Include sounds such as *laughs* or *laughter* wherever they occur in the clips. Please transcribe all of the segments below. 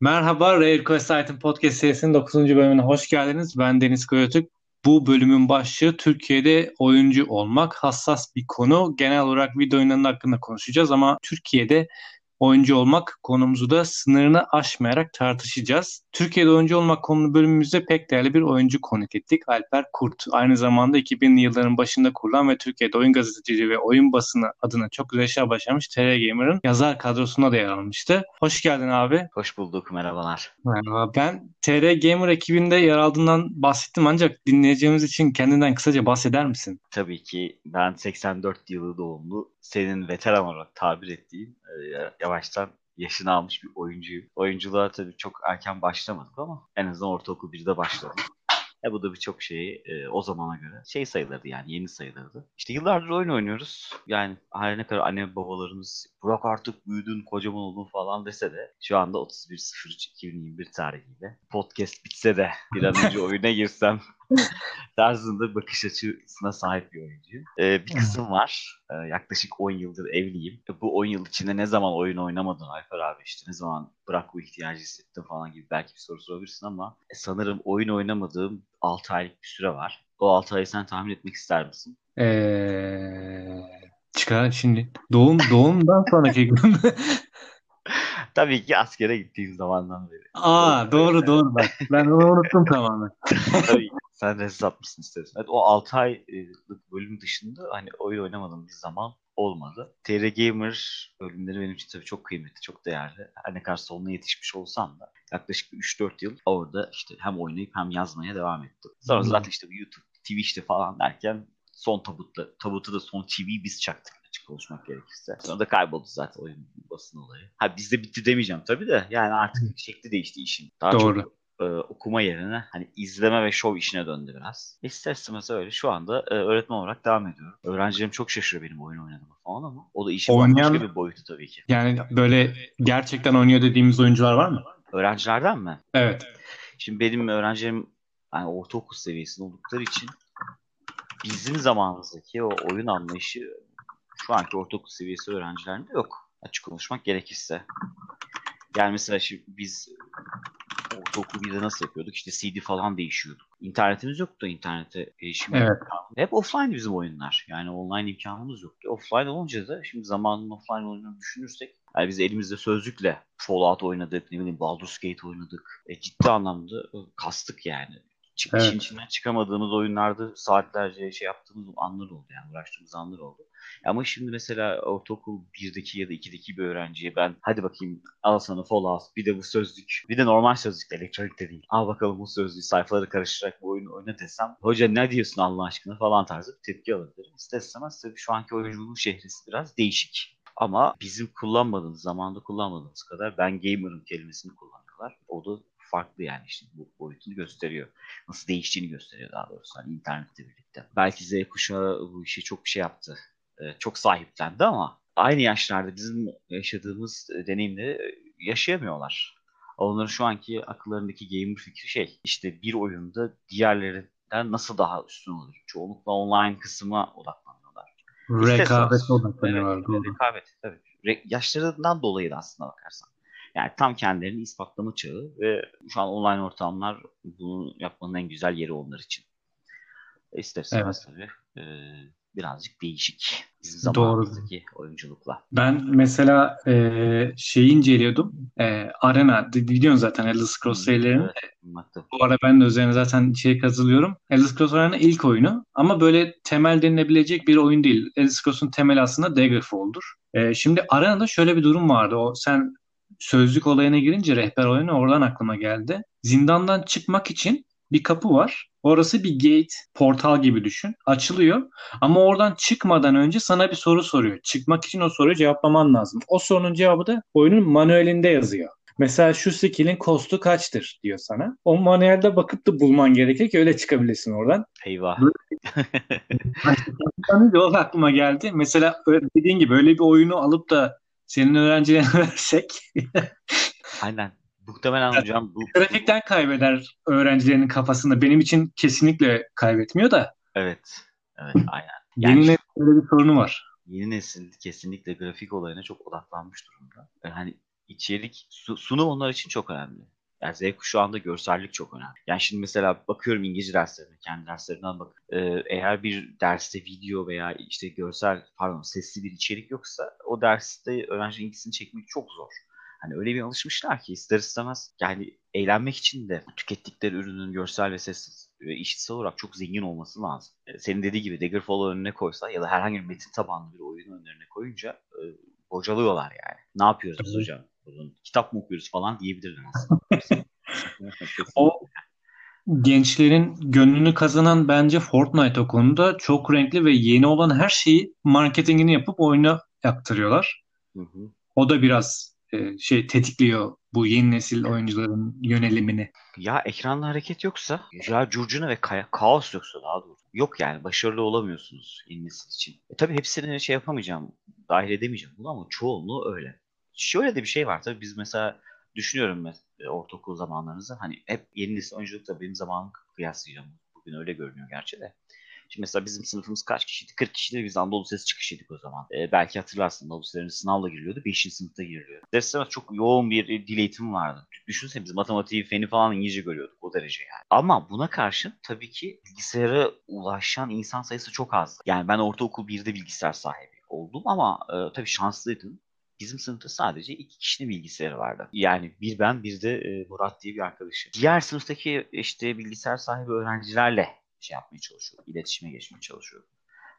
Merhaba, Rare Quest Item Podcast serisinin 9. bölümüne hoş geldiniz. Ben Deniz Koyatürk. Bu bölümün başlığı Türkiye'de oyuncu olmak hassas bir konu. Genel olarak video oyunlarının hakkında konuşacağız ama Türkiye'de oyuncu olmak konumuzu da sınırını aşmayarak tartışacağız. Türkiye'de oyuncu olmak konulu bölümümüzde pek değerli bir oyuncu konuk ettik. Alper Kurt. Aynı zamanda 2000'li yılların başında kurulan ve Türkiye'de oyun gazeteciliği ve oyun basını adına çok güzel işler başarmış TR Gamer'ın yazar kadrosuna da yer almıştı. Hoş geldin abi. Hoş bulduk. Merhabalar. Merhaba. Ben TR Gamer ekibinde yer aldığından bahsettim ancak dinleyeceğimiz için kendinden kısaca bahseder misin? Tabii ki ben 84 yılı doğumlu senin veteran olarak tabir ettiğin e, yavaştan yaşını almış bir oyuncuyum. Oyunculuğa tabii çok erken başlamadık ama en azından ortaokul 1'de başladım. E bu da birçok şeyi e, o zamana göre şey sayılırdı yani yeni sayılırdı. İşte yıllardır oyun oynuyoruz. Yani her ne kadar anne babalarımız Burak artık büyüdün kocaman oldun falan dese de şu anda 31.03.2021 tarihiyle podcast bitse de bir an önce oyuna girsem *laughs* tarzında bakış açısına sahip bir oyuncu. Ee, bir kızım var. Ee, yaklaşık 10 yıldır evliyim. Bu 10 yıl içinde ne zaman oyun oynamadın Alper abi işte ne zaman bırak bu ihtiyacı hissettin falan gibi belki bir soru sorabilirsin ama e, sanırım oyun oynamadığım 6 aylık bir süre var. O 6 ayı sen tahmin etmek ister misin? Ee, çıkar şimdi. Doğum doğumdan sonraki gün. *laughs* Tabii ki askere gittiğim zamandan beri. Aa doğru doğru bak. Ben onu unuttum tamamen. *laughs* Tabii sen de hesapmışsın istersen. Evet, o 6 aylık bölüm dışında hani oyun oynamadığım bir zaman olmadı. TR Gamer bölümleri benim için tabii çok kıymetli, çok değerli. Her ne kadar sonuna yetişmiş olsam da yaklaşık 3-4 yıl orada işte hem oynayıp hem yazmaya devam ettim. Sonra hmm. zaten işte YouTube, Twitch'te falan derken son tabutta, tabutu da son TV biz çaktık açık konuşmak gerekirse. Sonra da kayboldu zaten oyun basın olayı. Ha bizde bitti demeyeceğim tabii de yani artık şekli değişti işin. Daha Doğru. çok e, okuma yerine hani izleme ve şov işine döndü biraz. İster istemez öyle. Şu anda e, öğretmen olarak devam ediyorum. Öğrencilerim çok şaşırıyor benim oyun oynadığımı falan ama o da işin Oynayan, başka bir boyutu tabii ki. Yani böyle gerçekten oynuyor dediğimiz oyuncular var mı? Öğrencilerden mi? Evet. Şimdi benim öğrencilerim yani ortaokul seviyesinde oldukları için bizim zamanımızdaki o oyun anlayışı şu anki ortaokul seviyesi öğrencilerinde yok. Açık konuşmak gerekirse. Yani mesela şimdi biz ortaokul 1'de nasıl yapıyorduk? İşte CD falan değişiyorduk. İnternetimiz yoktu internete erişim. Evet. Hep offline bizim oyunlar. Yani online imkanımız yoktu. Offline olunca da şimdi zamanın offline oyununu düşünürsek yani biz elimizde sözlükle Fallout oynadık, ne bileyim Baldur's Gate oynadık. E, ciddi anlamda kastık yani. Çık, evet. içinden çıkamadığımız oyunlarda saatlerce şey yaptığımız anlar oldu yani uğraştığımız anlar oldu. Ama şimdi mesela ortaokul 1'deki ya da 2'deki bir öğrenciye ben hadi bakayım al sana Fallout bir de bu sözlük bir de normal sözlük elektronik de değil. Al bakalım bu sözlüğü sayfaları karıştırarak bu oyunu oyna desem hoca ne diyorsun Allah aşkına falan tarzı bir tepki alabilirim. İster istemez tabii şu anki oyunculuğun şehrisi biraz değişik. Ama bizim kullanmadığımız, zamanda kullanmadığımız kadar ben gamer'ım kelimesini kullanıyorlar. O da farklı yani işte bu boyutunu gösteriyor. Nasıl değiştiğini gösteriyor daha doğrusu hani internetle birlikte. Belki Z kuşağı bu işi çok şey yaptı. E, çok sahiplendi ama aynı yaşlarda bizim yaşadığımız deneyimleri yaşayamıyorlar. Onların şu anki akıllarındaki gamer fikri şey işte bir oyunda diğerlerinden nasıl daha üstün olur. Çoğunlukla online kısmına odaklanıyorlar. Rekabet odaklanıyorlar. Evet, rekabet tabii. Re- yaşlarından dolayı da aslında bakarsan. Yani tam kendilerini ispatlama çağı ve şu an online ortamlar bunu yapmanın en güzel yeri onlar için. İsterseniz evet. tabii e, birazcık değişik bizim zamanımızdaki Doğru. oyunculukla. Ben mesela e, şeyi inceliyordum. E, Arena biliyorsun zaten Elder Scrolls serilerini. Evet, Bu ara ben de üzerine zaten şey kazılıyorum. Elder Scrolls Arena ilk oyunu ama böyle temel denilebilecek bir oyun değil. Elder Scrolls'un temeli aslında Daggerfall'dur. E, şimdi Arena'da şöyle bir durum vardı. O sen sözlük olayına girince rehber oyunu oradan aklıma geldi. Zindandan çıkmak için bir kapı var. Orası bir gate, portal gibi düşün. Açılıyor. Ama oradan çıkmadan önce sana bir soru soruyor. Çıkmak için o soruyu cevaplaman lazım. O sorunun cevabı da oyunun manuelinde yazıyor. Mesela şu skill'in kostu kaçtır diyor sana. O manuelde bakıp da bulman gerekir ki öyle çıkabilesin oradan. Eyvah. *laughs* o aklıma geldi. Mesela dediğin gibi öyle bir oyunu alıp da senin öğrencilerine *laughs* versek. Aynen. Muhtemelen hocam bu... Grafikten kaybeder öğrencilerin kafasında. Benim için kesinlikle kaybetmiyor da. Evet. Evet aynen. Yani yeni nesil bir sorunu var. Yeni nesil kesinlikle grafik olayına çok odaklanmış durumda. Yani hani içerik sunum onlar için çok önemli. Yani Z kuşağında görsellik çok önemli. Yani şimdi mesela bakıyorum İngilizce derslerine, kendi derslerinden bak. Ee, eğer bir derste video veya işte görsel, pardon sesli bir içerik yoksa o derste öğrenci ilgisini çekmek çok zor. Hani öyle bir alışmışlar ki ister istemez yani eğlenmek için de tükettikleri ürünün görsel ve sessiz ve işitsel olarak çok zengin olması lazım. E, senin dediği gibi Daggerfall önüne koysa ya da herhangi bir metin tabanlı bir oyun önlerine koyunca e, bocalıyorlar yani. Ne yapıyoruz biz hocam? Bunun, kitap mı okuyoruz falan diyebilirler aslında. *laughs* o gençlerin gönlünü kazanan bence Fortnite o konuda çok renkli ve yeni olan her şeyi marketingini yapıp oyuna aktarıyorlar. Hı hı. O da biraz e, şey tetikliyor bu yeni nesil oyuncuların yönelimini. Ya ekranda hareket yoksa, ya curcuna ve ka- kaos yoksa daha doğrusu. Yok yani başarılı olamıyorsunuz yeni nesil için. E, tabii hepsini şey yapamayacağım, dahil edemeyeceğim bunu ama çoğunluğu öyle. Şöyle de bir şey var tabii biz mesela düşünüyorum mesela e, ortaokul zamanlarınızı hani hep yeni nesil oyunculukla benim zamanımı kıyaslayacağım. Bugün öyle görünüyor gerçi de. Şimdi mesela bizim sınıfımız kaç kişiydi? 40 kişiydi. Biz Anadolu Sesi çıkışıydık o zaman. Ee, belki hatırlarsın Anadolu Sesi'nin sınavla giriliyordu. 5. sınıfta giriliyordu. Derslerimiz çok yoğun bir dil eğitimi vardı. Düşünsene biz matematiği, feni falan İngilizce görüyorduk o derece yani. Ama buna karşın tabii ki bilgisayara ulaşan insan sayısı çok az. Yani ben ortaokul 1'de bilgisayar sahibi oldum ama e, tabii şanslıydım. Bizim sınıfta sadece iki kişinin bilgisayarı vardı. Yani bir ben bir de e, Murat diye bir arkadaşım. Diğer sınıftaki işte bilgisayar sahibi öğrencilerle şey yapmaya çalışıyorum. İletişime geçmeye çalışıyorum.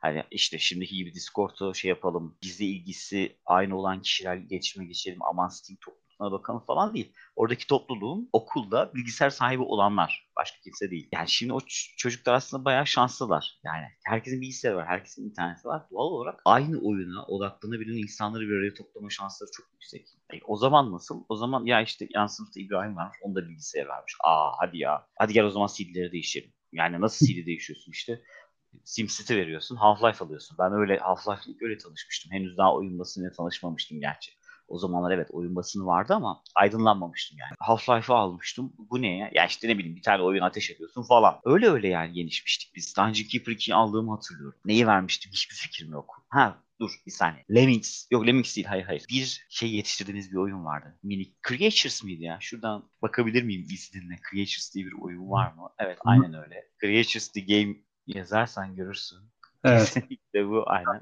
Hani işte şimdiki gibi Discord'u şey yapalım, bizle ilgisi aynı olan kişiler iletişime geçelim, aman Steam topluluğuna bakalım falan değil. Oradaki topluluğun okulda bilgisayar sahibi olanlar. Başka kimse değil. Yani şimdi o çocuklar aslında bayağı şanslılar. Yani herkesin bilgisayarı var, herkesin interneti var. Doğal olarak aynı oyuna odaklanabilen insanları bir araya toplama şansları çok yüksek. E, o zaman nasıl? O zaman ya işte yan sınıfta İbrahim varmış, onda bilgisayar varmış. Aa hadi ya. Hadi gel o zaman CD'leri değiştirelim. Yani nasıl CD değişiyorsun işte. SimCity veriyorsun, Half-Life alıyorsun. Ben öyle Half-Life'le öyle tanışmıştım. Henüz daha oyun basınıyla tanışmamıştım gerçi. O zamanlar evet oyun basını vardı ama aydınlanmamıştım yani. Half-Life'ı almıştım. Bu ne ya? Ya işte ne bileyim bir tane oyun ateş ediyorsun falan. Öyle öyle yani gelişmiştik biz. Dungeon Keeper 2'yi aldığımı hatırlıyorum. Neyi vermiştim hiçbir fikrim yok. Ha dur bir saniye. Lemmings. Yok Lemmings değil hayır hayır. Bir şey yetiştirdiğiniz bir oyun vardı. Mini Creatures mıydı ya? Şuradan bakabilir miyim ismine? Creatures diye bir oyun var mı? Evet aynen öyle. Creatures the Game yazarsan görürsün. Evet. *laughs* Kesinlikle bu aynen.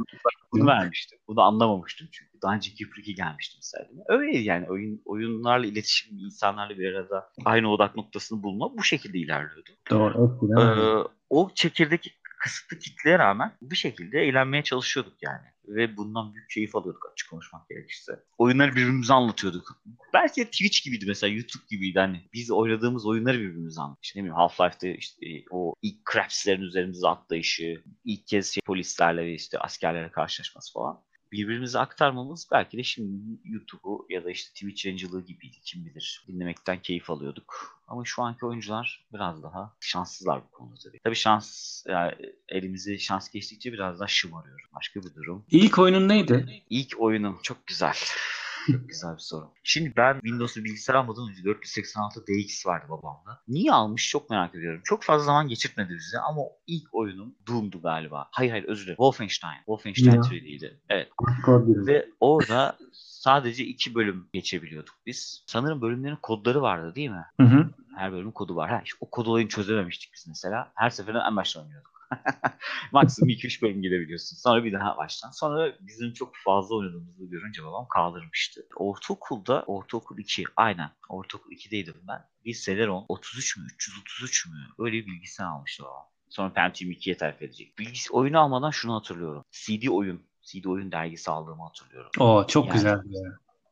Bunu vermiştim. Bunu anlamamıştım çünkü. Daha önce 2 gelmişti mesela. Öyle yani oyun oyunlarla iletişim, insanlarla bir arada aynı odak noktasını bulma bu şekilde ilerliyordu. Doğru. Ee, o çekirdek kısıtlı kitleye rağmen bir şekilde eğlenmeye çalışıyorduk yani. Ve bundan büyük keyif alıyorduk açık konuşmak gerekirse. Oyunları birbirimize anlatıyorduk. Belki Twitch gibiydi mesela YouTube gibiydi hani. Biz oynadığımız oyunları birbirimize anlatıyorduk. İşte ne bileyim Half-Life'de işte e, o ilk Craps'lerin üzerimize atlayışı, ilk kez şey, polislerle ve işte askerlerle karşılaşması falan birbirimize aktarmamız belki de şimdi YouTube'u ya da işte Twitch yayıncılığı gibiydi kim bilir. Dinlemekten keyif alıyorduk. Ama şu anki oyuncular biraz daha şanssızlar bu konuda tabii. Tabii şans, yani elimizi şans geçtikçe biraz daha şımarıyor. Başka bir durum. İlk oyunun neydi? İlk oyunum çok güzel. Çok güzel bir soru. Şimdi ben Windows'u bilgisayar almadan önce 486 DX vardı babamda. Niye almış çok merak ediyorum. Çok fazla zaman geçirtmedi bize ama ilk oyunum Doom'du galiba. Hayır hayır özür dilerim. Wolfenstein. Wolfenstein. 3D'ydi. Evet. Ve orada sadece iki bölüm geçebiliyorduk biz. Sanırım bölümlerin kodları vardı değil mi? Hı hı. Her bölümün kodu var. Ha, işte o kod olayını çözememiştik biz mesela. Her seferinde en baştan oynuyorduk. *laughs* Maksimum 2-3 bölüm gidebiliyorsun. Sonra bir daha baştan. Sonra bizim çok fazla oynadığımızı görünce babam kaldırmıştı. Ortaokulda, ortaokul 2, aynen. Ortaokul 2'deydim ben. Bir Celeron 33 mü, 333 mü? Öyle bir bilgisayar almıştı babam. Sonra Pentium 2'ye terfi edecek. Bilgisi oyunu almadan şunu hatırlıyorum. CD oyun. CD oyun dergisi aldığımı hatırlıyorum. Oo çok yani, güzel.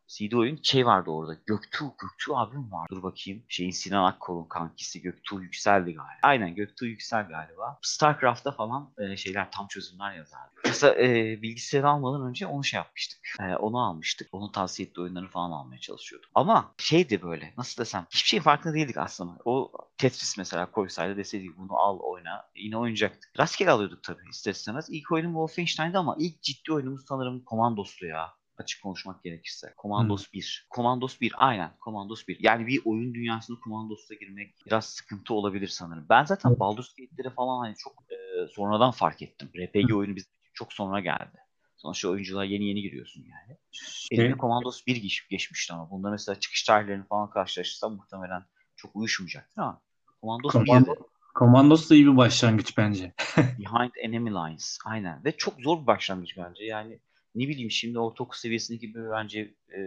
CD oyun şey vardı orada. Göktuğ, Göktuğ abim var. Dur bakayım. Şeyin Sinan Akkol'un kankisi Göktuğ Yükseldi galiba. Aynen Göktuğ Yüksel galiba. Starcraft'ta falan e, şeyler tam çözümler yazardı. Mesela e, bilgisayarı almadan önce onu şey yapmıştık. E, onu almıştık. Onun tavsiye ettiği oyunları falan almaya çalışıyordum. Ama şeydi böyle nasıl desem hiçbir şeyin farkında değildik aslında. O Tetris mesela koysaydı deseydik bunu al oyna yine oynayacaktık. Rastgele alıyorduk tabii ister istemez. İlk oyunum Wolfenstein'di ama ilk ciddi oyunumuz sanırım Komandos'tu ya açık konuşmak gerekirse. Commandos hmm. 1. Commandos 1 aynen Commandos 1. Yani bir oyun dünyasında Commandos'a girmek biraz sıkıntı olabilir sanırım. Ben zaten. Baldur's Gate'leri falan hani çok e, sonradan fark ettim. RPG hmm. oyunu biz çok sonra geldi. Sonuçta oyuncular yeni yeni giriyorsun yani. Şey, Elime Commandos 1 geç, geçmişti ama. Bunda mesela çıkış tarihlerini falan karşılaştırsam muhtemelen çok uyuşmayacaktır ama Commandos Komando, 1'de Commandos da iyi bir başlangıç bence. Behind Enemy Lines. Aynen. Ve çok zor bir başlangıç bence. Yani ne bileyim şimdi ortaokul seviyesindeki bir bence e,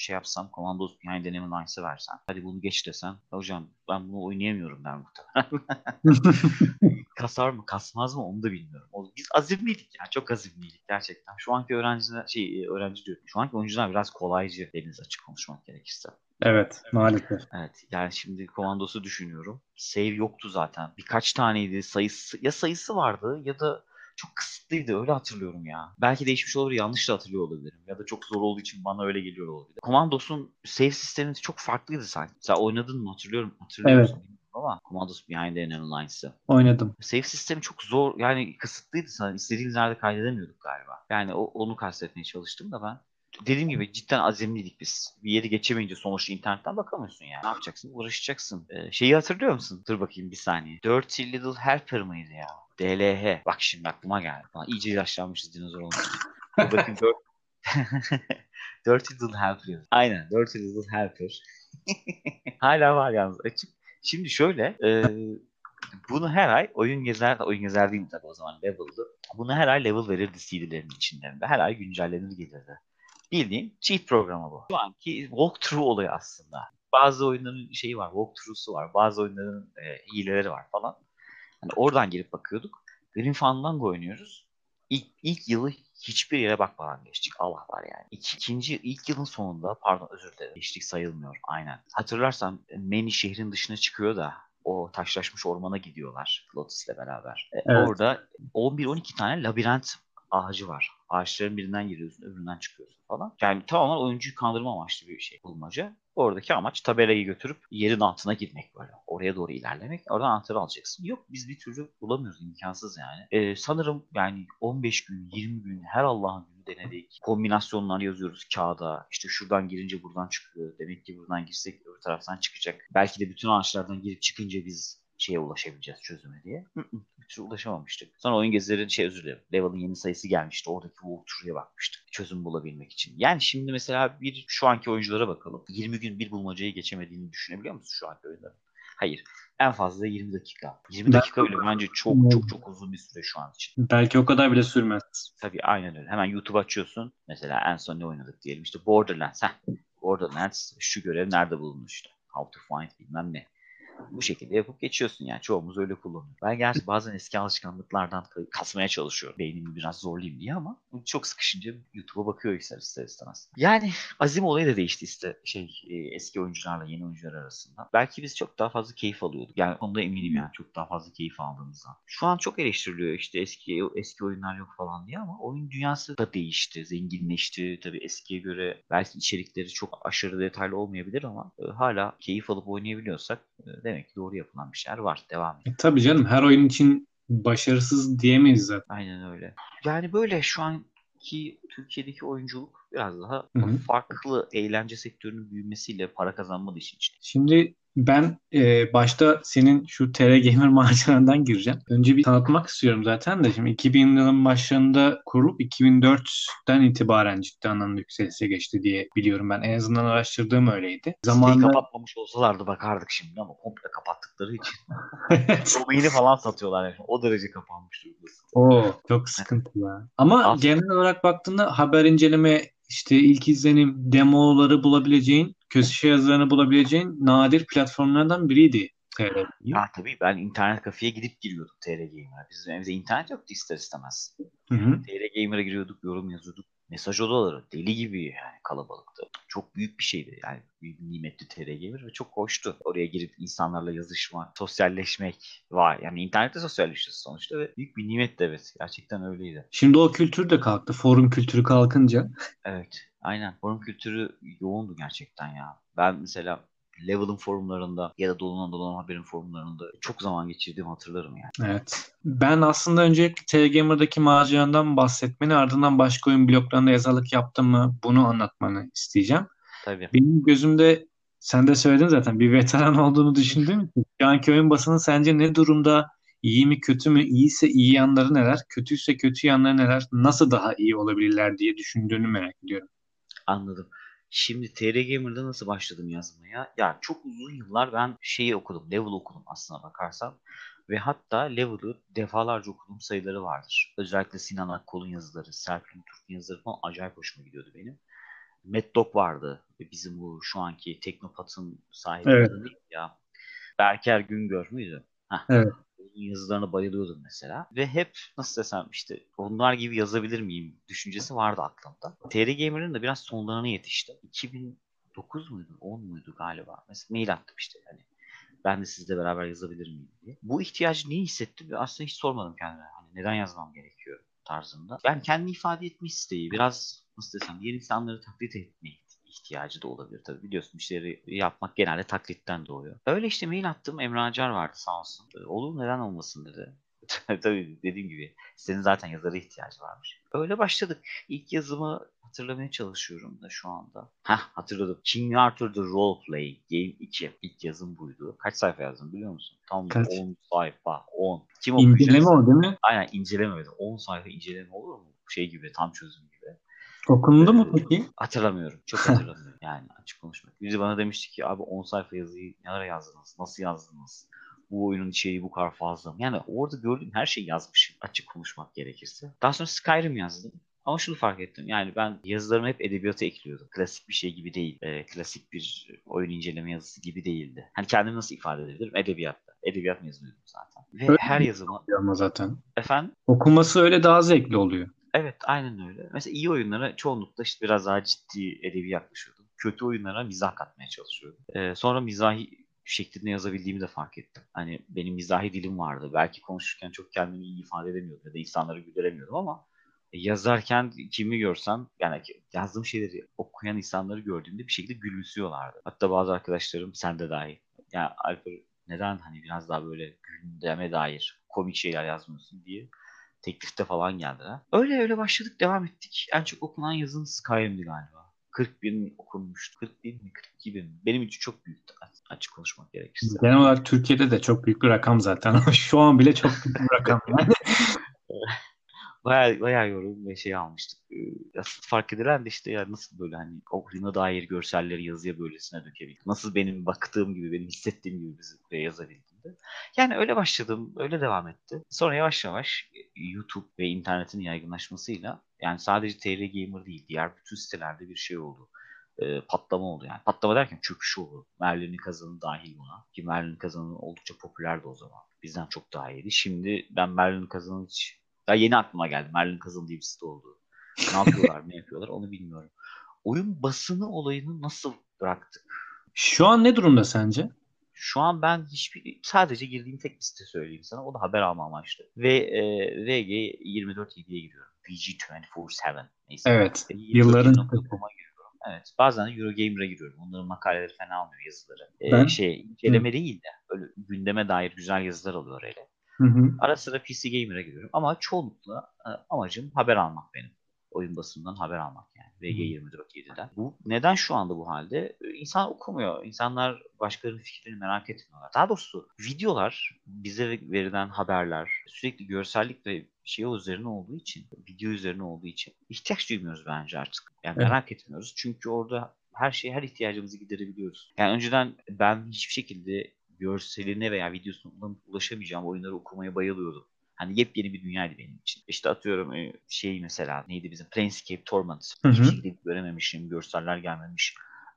şey yapsam Commandos Behind Enemy Lines'ı versen. Hadi bunu geç desen. Hocam ben bunu oynayamıyorum der muhtemelen. *laughs* Kasar mı kasmaz mı onu da bilmiyorum. Biz azimliydik ya. Çok azimliydik gerçekten. Şu anki öğrenciler şey öğrenci diyorum. Şu anki oyuncular biraz kolaycı deniz açık konuşmak gerekirse. Evet maalesef. Evet yani şimdi komandosu düşünüyorum. Save yoktu zaten. Birkaç taneydi sayısı ya sayısı vardı ya da çok kısıtlıydı öyle hatırlıyorum ya. Belki değişmiş olur yanlış da hatırlıyor olabilirim. Ya da çok zor olduğu için bana öyle geliyor olabilir. Comandos'un save sistemi çok farklıydı sanki. Sen oynadın mı hatırlıyorum. Hatırlıyorsun. Evet. Ama Commandos Behind the Enemy Lines'ı. Oynadım. Save sistemi çok zor yani kısıtlıydı sana. İstediğimiz yerde kaydedemiyorduk galiba. Yani o, onu kastetmeye çalıştım da ben dediğim gibi cidden azimliydik biz. Bir yeri geçemeyince sonuçta internetten bakamıyorsun yani. Ne yapacaksın? Uğraşacaksın. Ee, şeyi hatırlıyor musun? Dur bakayım bir saniye. Dirty Little Helper mıydı ya? DLH. Bak şimdi aklıma geldi. Falan. İyice yaşlanmışız dinozor olmuşuz. Dur bakayım. *laughs* Dirty Little Helper. Aynen. Dirty Little Helper. *laughs* Hala var yalnız açık. Şimdi şöyle. E, bunu her ay oyun gezer, oyun gezer değil tabii o zaman level'dı. Bunu her ay level verirdi CD'lerin içinden ve her ay güncellenir gelirdi. Bildiğin cheat programı bu. Şu anki walkthrough oluyor aslında. Bazı oyunların şeyi var, walkthrough'su var. Bazı oyunların e, hileleri var falan. Yani oradan girip bakıyorduk. Grim Fandango oynuyoruz. İlk, ilk yılı hiçbir yere bakmadan geçtik. Allah var yani. İki, ikinci ilk yılın sonunda pardon özür dilerim. Geçtik sayılmıyor. Aynen. Hatırlarsan Meni şehrin dışına çıkıyor da o taşlaşmış ormana gidiyorlar Lotus'le beraber. E, evet. Orada 11-12 tane labirent ağacı var. Ağaçların birinden giriyorsun, öbüründen çıkıyorsun falan. Yani tamamen oyuncuyu kandırma amaçlı bir şey bulmaca. Oradaki amaç tabelayı götürüp yerin altına girmek böyle. Oraya doğru ilerlemek. Oradan anahtarı alacaksın. Yok biz bir türlü bulamıyoruz. imkansız yani. Ee, sanırım yani 15 gün, 20 gün her Allah'ın günü denedik. Kombinasyonlar yazıyoruz kağıda. İşte şuradan girince buradan çıkıyor. Demek ki buradan girsek öbür taraftan çıkacak. Belki de bütün ağaçlardan girip çıkınca biz şeye ulaşabileceğiz çözüme diye. Bir türlü ulaşamamıştık. Sonra oyun gezilerin şey özür dilerim. Level'ın yeni sayısı gelmişti. Oradaki walkthrough'a bakmıştık. Çözüm bulabilmek için. Yani şimdi mesela bir şu anki oyunculara bakalım. 20 gün bir bulmacayı geçemediğini düşünebiliyor musun şu anki oyunların? Hayır. En fazla 20 dakika. 20 dakika bile bence çok çok çok uzun bir süre şu an için. Belki o kadar bile sürmez. Tabii aynen öyle. Hemen YouTube açıyorsun. Mesela en son ne oynadık diyelim. İşte Borderlands. Heh. Borderlands şu görev nerede bulunmuştu? How to find bilmem ne bu şekilde yapıp geçiyorsun yani. Çoğumuz öyle kullanıyor. Ben gerçi bazen eski alışkanlıklardan kasmaya çalışıyorum. Beynimi biraz zorlayayım diye ama çok sıkışınca YouTube'a bakıyor ister ister istemez. Yani azim olayı da değişti işte şey e, eski oyuncularla yeni oyuncular arasında. Belki biz çok daha fazla keyif alıyorduk. Yani onda eminim yani çok daha fazla keyif aldığımızdan. Şu an çok eleştiriliyor işte eski eski oyunlar yok falan diye ama oyun dünyası da değişti, zenginleşti. Tabii eskiye göre belki içerikleri çok aşırı detaylı olmayabilir ama e, hala keyif alıp oynayabiliyorsak e, demek ki doğru yapılan bir şeyler var. Devam ediyor. E, tabii canım her oyun için başarısız diyemeyiz zaten. Aynen öyle. Yani böyle şu anki Türkiye'deki oyunculuk biraz daha Hı-hı. farklı eğlence sektörünün büyümesiyle para kazanma işi için. Şimdi ben e, başta senin şu TR Gamer *laughs* macerandan gireceğim. Önce bir tanıtmak istiyorum zaten de. Şimdi 2000 yılın başlarında kurulup 2004'ten itibaren ciddi anlamda yükselişe geçti diye biliyorum ben. En azından araştırdığım öyleydi. Zamanında... kapatmamış olsalardı bakardık şimdi ama komple kapattıkları için. *laughs* Domaini falan satıyorlar yani. O derece kapanmış durumdasın. Oo, çok sıkıntı ya. Ama Aslında... genel olarak baktığında haber inceleme işte ilk izlenim demoları bulabileceğin köşe yazılarını bulabileceğin nadir platformlardan biriydi TR Ya tabii ben internet kafeye gidip giriyordum TR Gamer'a. Bizim evde internet yoktu ister istemez. Hı hı. TR Gamer'a giriyorduk, yorum yazıyorduk. Mesaj odaları deli gibi yani kalabalıktı. Çok büyük bir şeydi yani büyük bir nimetli TR Gamer ve çok hoştu. Oraya girip insanlarla yazışmak, sosyalleşmek var. Yani internette sosyalleşiyoruz sonuçta ve büyük bir nimet de evet. Gerçekten öyleydi. Şimdi o kültür de kalktı. Forum kültürü kalkınca. Evet. Aynen. Forum kültürü yoğundu gerçekten ya. Ben mesela Level'ın forumlarında ya da Dolanan Dolanan Haber'in forumlarında çok zaman geçirdiğimi hatırlarım yani. Evet. Ben aslında öncelikle Telegamer'daki macerandan bahsetmeni ardından başka oyun bloklarında yazarlık yaptım mı bunu anlatmanı isteyeceğim. Tabii. Benim gözümde sen de söyledin zaten bir veteran *laughs* olduğunu düşündüğüm için şu anki oyun basını sence ne durumda İyi mi kötü mü? İyiyse iyi yanları neler? Kötüyse kötü yanları neler? Nasıl daha iyi olabilirler diye düşündüğünü merak ediyorum. Anladım. Şimdi TR Gamer'da nasıl başladım yazmaya? Ya çok uzun yıllar ben şeyi okudum, level okudum aslına bakarsan. Ve hatta Level'ı defalarca okuduğum sayıları vardır. Özellikle Sinan Akkol'un yazıları, Serpil Turk'un yazıları falan acayip hoşuma gidiyordu benim. Mad Dog vardı. Bizim bu şu anki Teknopat'ın sahibi evet. ya. Berker Güngör müydü? Heh. Evet. Yazılarına bayılıyordum mesela. Ve hep nasıl desem işte onlar gibi yazabilir miyim düşüncesi vardı aklımda. TR Gamer'ın da biraz sonlarına yetiştim. 2009 muydu? 10 muydu galiba? Mesela mail attım işte. Hani ben de sizle beraber yazabilir miyim diye. Bu ihtiyacı niye hissettim? Aslında hiç sormadım kendime. Hani neden yazmam gerekiyor tarzında. Ben kendi ifade etme isteği, biraz nasıl desem diğer insanları taklit etme ihtiyacı da olabilir tabii. Biliyorsun işleri yapmak genelde taklitten doğuyor. Öyle işte mail attım. Emre Acar vardı sağ olsun. Olur neden olmasın dedi. *laughs* tabii dediğim gibi senin zaten yazara ihtiyacı varmış. Öyle başladık. İlk yazımı hatırlamaya çalışıyorum da şu anda. Heh hatırladım. King Arthur The Roleplay Game 2. İlk yazım buydu. Kaç sayfa yazdım biliyor musun? Tam Kaç? 10 sayfa. 10. Kim İnceleme o değil mi? Aynen inceleme. 10 sayfa inceleme olur mu? Şey gibi tam çözüm gibi. Okundu ee, mu peki? Hatırlamıyorum. Çok hatırlamıyorum. *laughs* yani açık konuşmak. Biri bana demişti ki abi 10 sayfa yazıyı nelere yazdınız? Nasıl yazdınız? bu oyunun içeriği bu kadar fazla mı? Yani orada gördüğüm her şeyi yazmışım açık konuşmak gerekirse. Daha sonra Skyrim yazdım. Ama şunu fark ettim. Yani ben yazılarımı hep edebiyata ekliyordum. Klasik bir şey gibi değil. E, klasik bir oyun inceleme yazısı gibi değildi. Hani kendimi nasıl ifade edebilirim? Edebiyatta. Edebiyat mezunuyum zaten. Ve öyle her yazımı... Ama zaten. Efendim? Okuması öyle daha zevkli oluyor. Evet aynen öyle. Mesela iyi oyunlara çoğunlukla işte biraz daha ciddi edebi yaklaşıyordum. Kötü oyunlara mizah katmaya çalışıyordum. Ee, sonra mizahi şeklinde yazabildiğimi de fark ettim. Hani benim mizahi dilim vardı. Belki konuşurken çok kendimi iyi ifade edemiyordum ya da insanları güldüremiyordum ama yazarken kimi görsem yani yazdığım şeyleri okuyan insanları gördüğümde bir şekilde gülümsüyorlardı. Hatta bazı arkadaşlarım sen de dahil. Yani Alper neden hani biraz daha böyle gündeme dair komik şeyler yazmıyorsun diye teklifte falan geldiler. Öyle öyle başladık devam ettik. En çok okunan yazın Skyrim'di galiba. 40 bin okunmuştu. 40 bin mi 42 bin? Benim için çok büyüktü açık konuşmak gerekirse. Genel olarak Türkiye'de de çok büyük bir rakam zaten. *laughs* Şu an bile çok büyük bir rakam yani. *laughs* *laughs* Bayağı, bayağı yorum ve şey almıştık. Asıl fark edilen de işte ya nasıl böyle hani oyuna dair görselleri yazıya böylesine dökebildim. Nasıl benim baktığım gibi, benim hissettiğim gibi bize yazabildim de. Yani öyle başladım, öyle devam etti. Sonra yavaş yavaş YouTube ve internetin yaygınlaşmasıyla yani sadece TR Gamer değil, diğer bütün sitelerde bir şey oldu. E, patlama oldu yani. Patlama derken çöküş oldu. Merlin'in kazanı dahil buna. Ki Merlin'in kazanı oldukça popülerdi o zaman. Bizden çok daha iyiydi. Şimdi ben Merlin'in kazanı hiç daha yeni aklıma geldi. Merlin Kazan diye bir site oldu. Ne yapıyorlar, *laughs* ne yapıyorlar onu bilmiyorum. Oyun basını olayını nasıl bıraktık? Şu an ne durumda sence? Şu an ben hiçbir sadece girdiğim tek bir site söyleyeyim sana. O da haber alma amaçlı. Ve e, VG 24.7'ye giriyorum. VG247 neyse. Evet. E, yılların Evet. Bazen de Eurogamer'a giriyorum. Onların makaleleri fena olmuyor yazıları. Ee, ben... Şey, inceleme değil de böyle gündeme dair güzel yazılar alıyor öyle. Hı hı. Ara sıra PC Gamer'a giriyorum ama çoğunlukla e, amacım haber almak benim. Oyun basından haber almak yani. VG247'den. Bu neden şu anda bu halde? E, insan okumuyor. İnsanlar başkalarının fikirlerini merak etmiyorlar. Daha doğrusu videolar, bize verilen haberler sürekli görsellik ve şey üzerine olduğu için, video üzerine olduğu için ihtiyaç duymuyoruz bence artık. Yani evet. merak etmiyoruz. Çünkü orada her şeyi, her ihtiyacımızı giderebiliyoruz. Yani önceden ben hiçbir şekilde görseline veya videosuna ulaşamayacağım oyunları okumaya bayılıyordum. Hani yepyeni bir dünyaydı benim için. İşte atıyorum e, şey mesela neydi bizim Planescape Torment. Hiçbir şekilde görememişim. Görseller gelmemiş.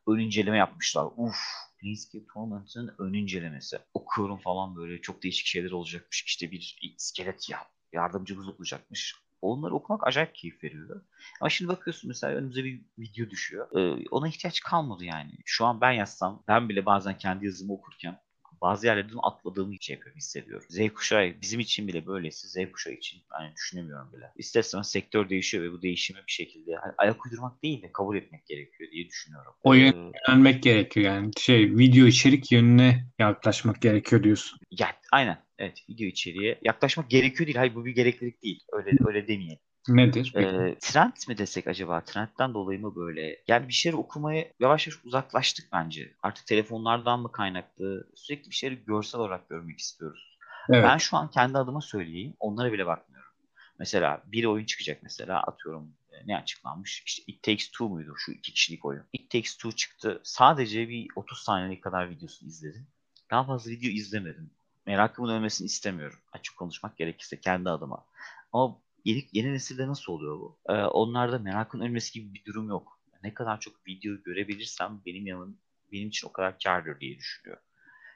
Ön inceleme yapmışlar. Uf Planescape Torment'ın ön incelemesi. Okuyorum falan böyle çok değişik şeyler olacakmış. İşte bir iskelet ya yardımcımız olacakmış. Onları okumak acayip keyif veriyordu. Ama şimdi bakıyorsun mesela önümüze bir video düşüyor. Ee, ona ihtiyaç kalmadı yani. Şu an ben yazsam ben bile bazen kendi yazımı okurken bazı yerlerden atladığımı hiç yapıyorum hissediyorum. Z kuşağı bizim için bile böyleyse Z kuşağı için yani düşünemiyorum bile. İsterseniz sektör değişiyor ve bu değişime bir şekilde hani ayak uydurmak değil de kabul etmek gerekiyor diye düşünüyorum. O yöne ee, yönelmek gerekiyor yani. Şey video içerik yönüne yaklaşmak gerekiyor diyorsun. Ya aynen. Evet video içeriğe yaklaşmak gerekiyor değil. Hayır bu bir gereklilik değil. Öyle öyle demeyelim. Nedir? Ee, trend mi desek acaba? Trendten dolayı mı böyle? Yani bir şeyleri okumaya yavaş yavaş uzaklaştık bence. Artık telefonlardan mı kaynaklı? Sürekli bir şeyleri görsel olarak görmek istiyoruz. Evet. Ben şu an kendi adıma söyleyeyim. Onlara bile bakmıyorum. Mesela bir oyun çıkacak mesela atıyorum ne açıklanmış? İşte It Takes Two muydu şu iki kişilik oyun? It Takes Two çıktı. Sadece bir 30 saniyelik kadar videosunu izledim. Daha fazla video izlemedim. Merakımın ölmesini istemiyorum. Açık konuşmak gerekirse kendi adıma. Ama yeni, yeni nesilde nasıl oluyor bu? Ee, onlarda merakın ölmesi gibi bir durum yok. Ne kadar çok video görebilirsem benim yanım benim için o kadar kardır diye düşünüyor.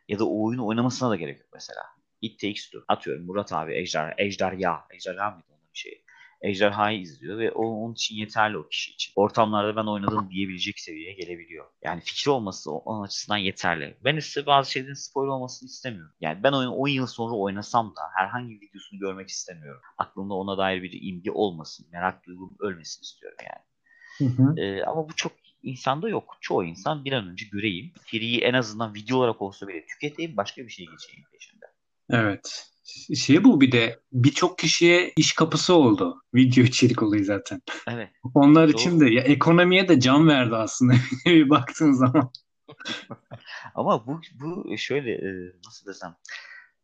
Ya da o oyunu oynamasına da gerek yok mesela. It Takes Two. Atıyorum Murat abi Ejder, Ejderha. Ejderha mıydı onun şeyi? Ejderha'yı izliyor ve o, onun için yeterli o kişi için. Ortamlarda ben oynadım diyebilecek seviyeye gelebiliyor. Yani fikir olması onun açısından yeterli. Ben ise bazı şeylerin spoiler olmasını istemiyorum. Yani ben oyunu 10 yıl sonra oynasam da herhangi bir videosunu görmek istemiyorum. Aklımda ona dair bir imge olmasın. Merak duygum ölmesin istiyorum yani. Hı hı. Ee, ama bu çok insanda yok. Çoğu insan bir an önce göreyim. Seriyi en azından video olarak olsa bile tüketeyim başka bir şey geçeyim peşinde. Evet. Şey bu bir de birçok kişiye iş kapısı oldu. *laughs* Video içerik olayı zaten. Evet. Onlar Doğru. için de ya ekonomiye de can verdi aslında *laughs* bir baktığın zaman. *laughs* Ama bu bu şöyle e, nasıl desem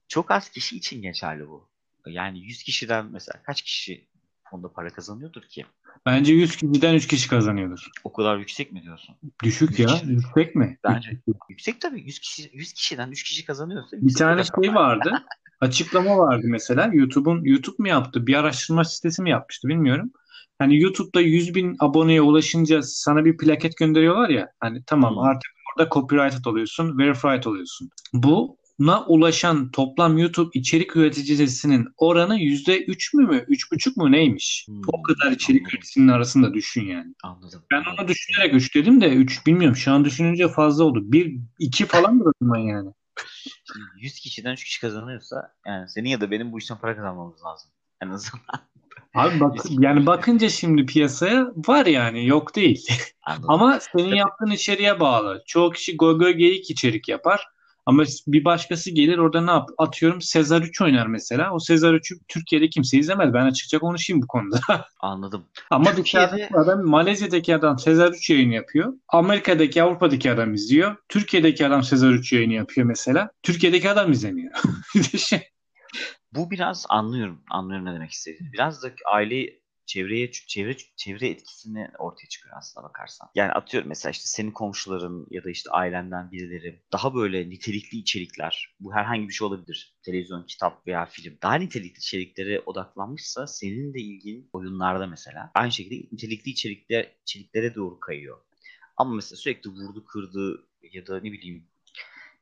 çok az kişi için geçerli bu. Yani 100 kişiden mesela kaç kişi fonda para kazanıyordur ki? Bence 100 kişiden 3 kişi kazanıyordur. O kadar yüksek mi diyorsun? Düşük ya. Kişi. Yüksek mi? Bence yüksek tabii. 100 kişi 100 kişiden 3 kişi kazanıyorsa. Bir tane şey vardı. Açıklama vardı mesela. YouTube'un YouTube mu yaptı? Bir araştırma sitesi mi yapmıştı bilmiyorum. Hani YouTube'da 100 bin aboneye ulaşınca sana bir plaket gönderiyorlar ya. Hani tamam hmm. artık orada copyrighted oluyorsun, verified oluyorsun. Bu na ulaşan toplam YouTube içerik üreticisinin oranı yüzde üç mü mü? Üç buçuk mu neymiş? Hmm, o kadar içerik anladım. üreticisinin arasında düşün yani. Anladım. Ben onu düşünerek üç dedim de üç bilmiyorum. Şu an düşününce fazla oldu. Bir, iki falan mı zaman yani? 100 kişiden 3 kişi kazanıyorsa yani senin ya da benim bu işten para kazanmamız lazım. En azından. Abi bak yani bakınca şimdi piyasaya var yani yok değil. Ama senin yaptığın içeriğe bağlı. Çoğu kişi gogo geyik içerik yapar. Ama bir başkası gelir orada ne yap? Atıyorum Sezar 3 oynar mesela. O Sezar 3'ü Türkiye'de kimse izlemez. Ben açıkça konuşayım bu konuda. *laughs* Anladım. Ama Türkiye'de... adam Malezya'daki adam Sezar 3 yayını yapıyor. Amerika'daki Avrupa'daki adam izliyor. Türkiye'deki adam Sezar 3 yayını yapıyor mesela. Türkiye'deki adam izlemiyor. *laughs* şey. Bu biraz anlıyorum. Anlıyorum ne demek istediğini. Biraz da aile çevreye çevre çevre etkisini ortaya çıkıyor aslında bakarsan. Yani atıyorum mesela işte senin komşuların ya da işte ailenden birileri daha böyle nitelikli içerikler. Bu herhangi bir şey olabilir. Televizyon, kitap veya film. Daha nitelikli içeriklere odaklanmışsa senin de ilgin oyunlarda mesela. Aynı şekilde nitelikli içerikler, içeriklere doğru kayıyor. Ama mesela sürekli vurdu kırdı ya da ne bileyim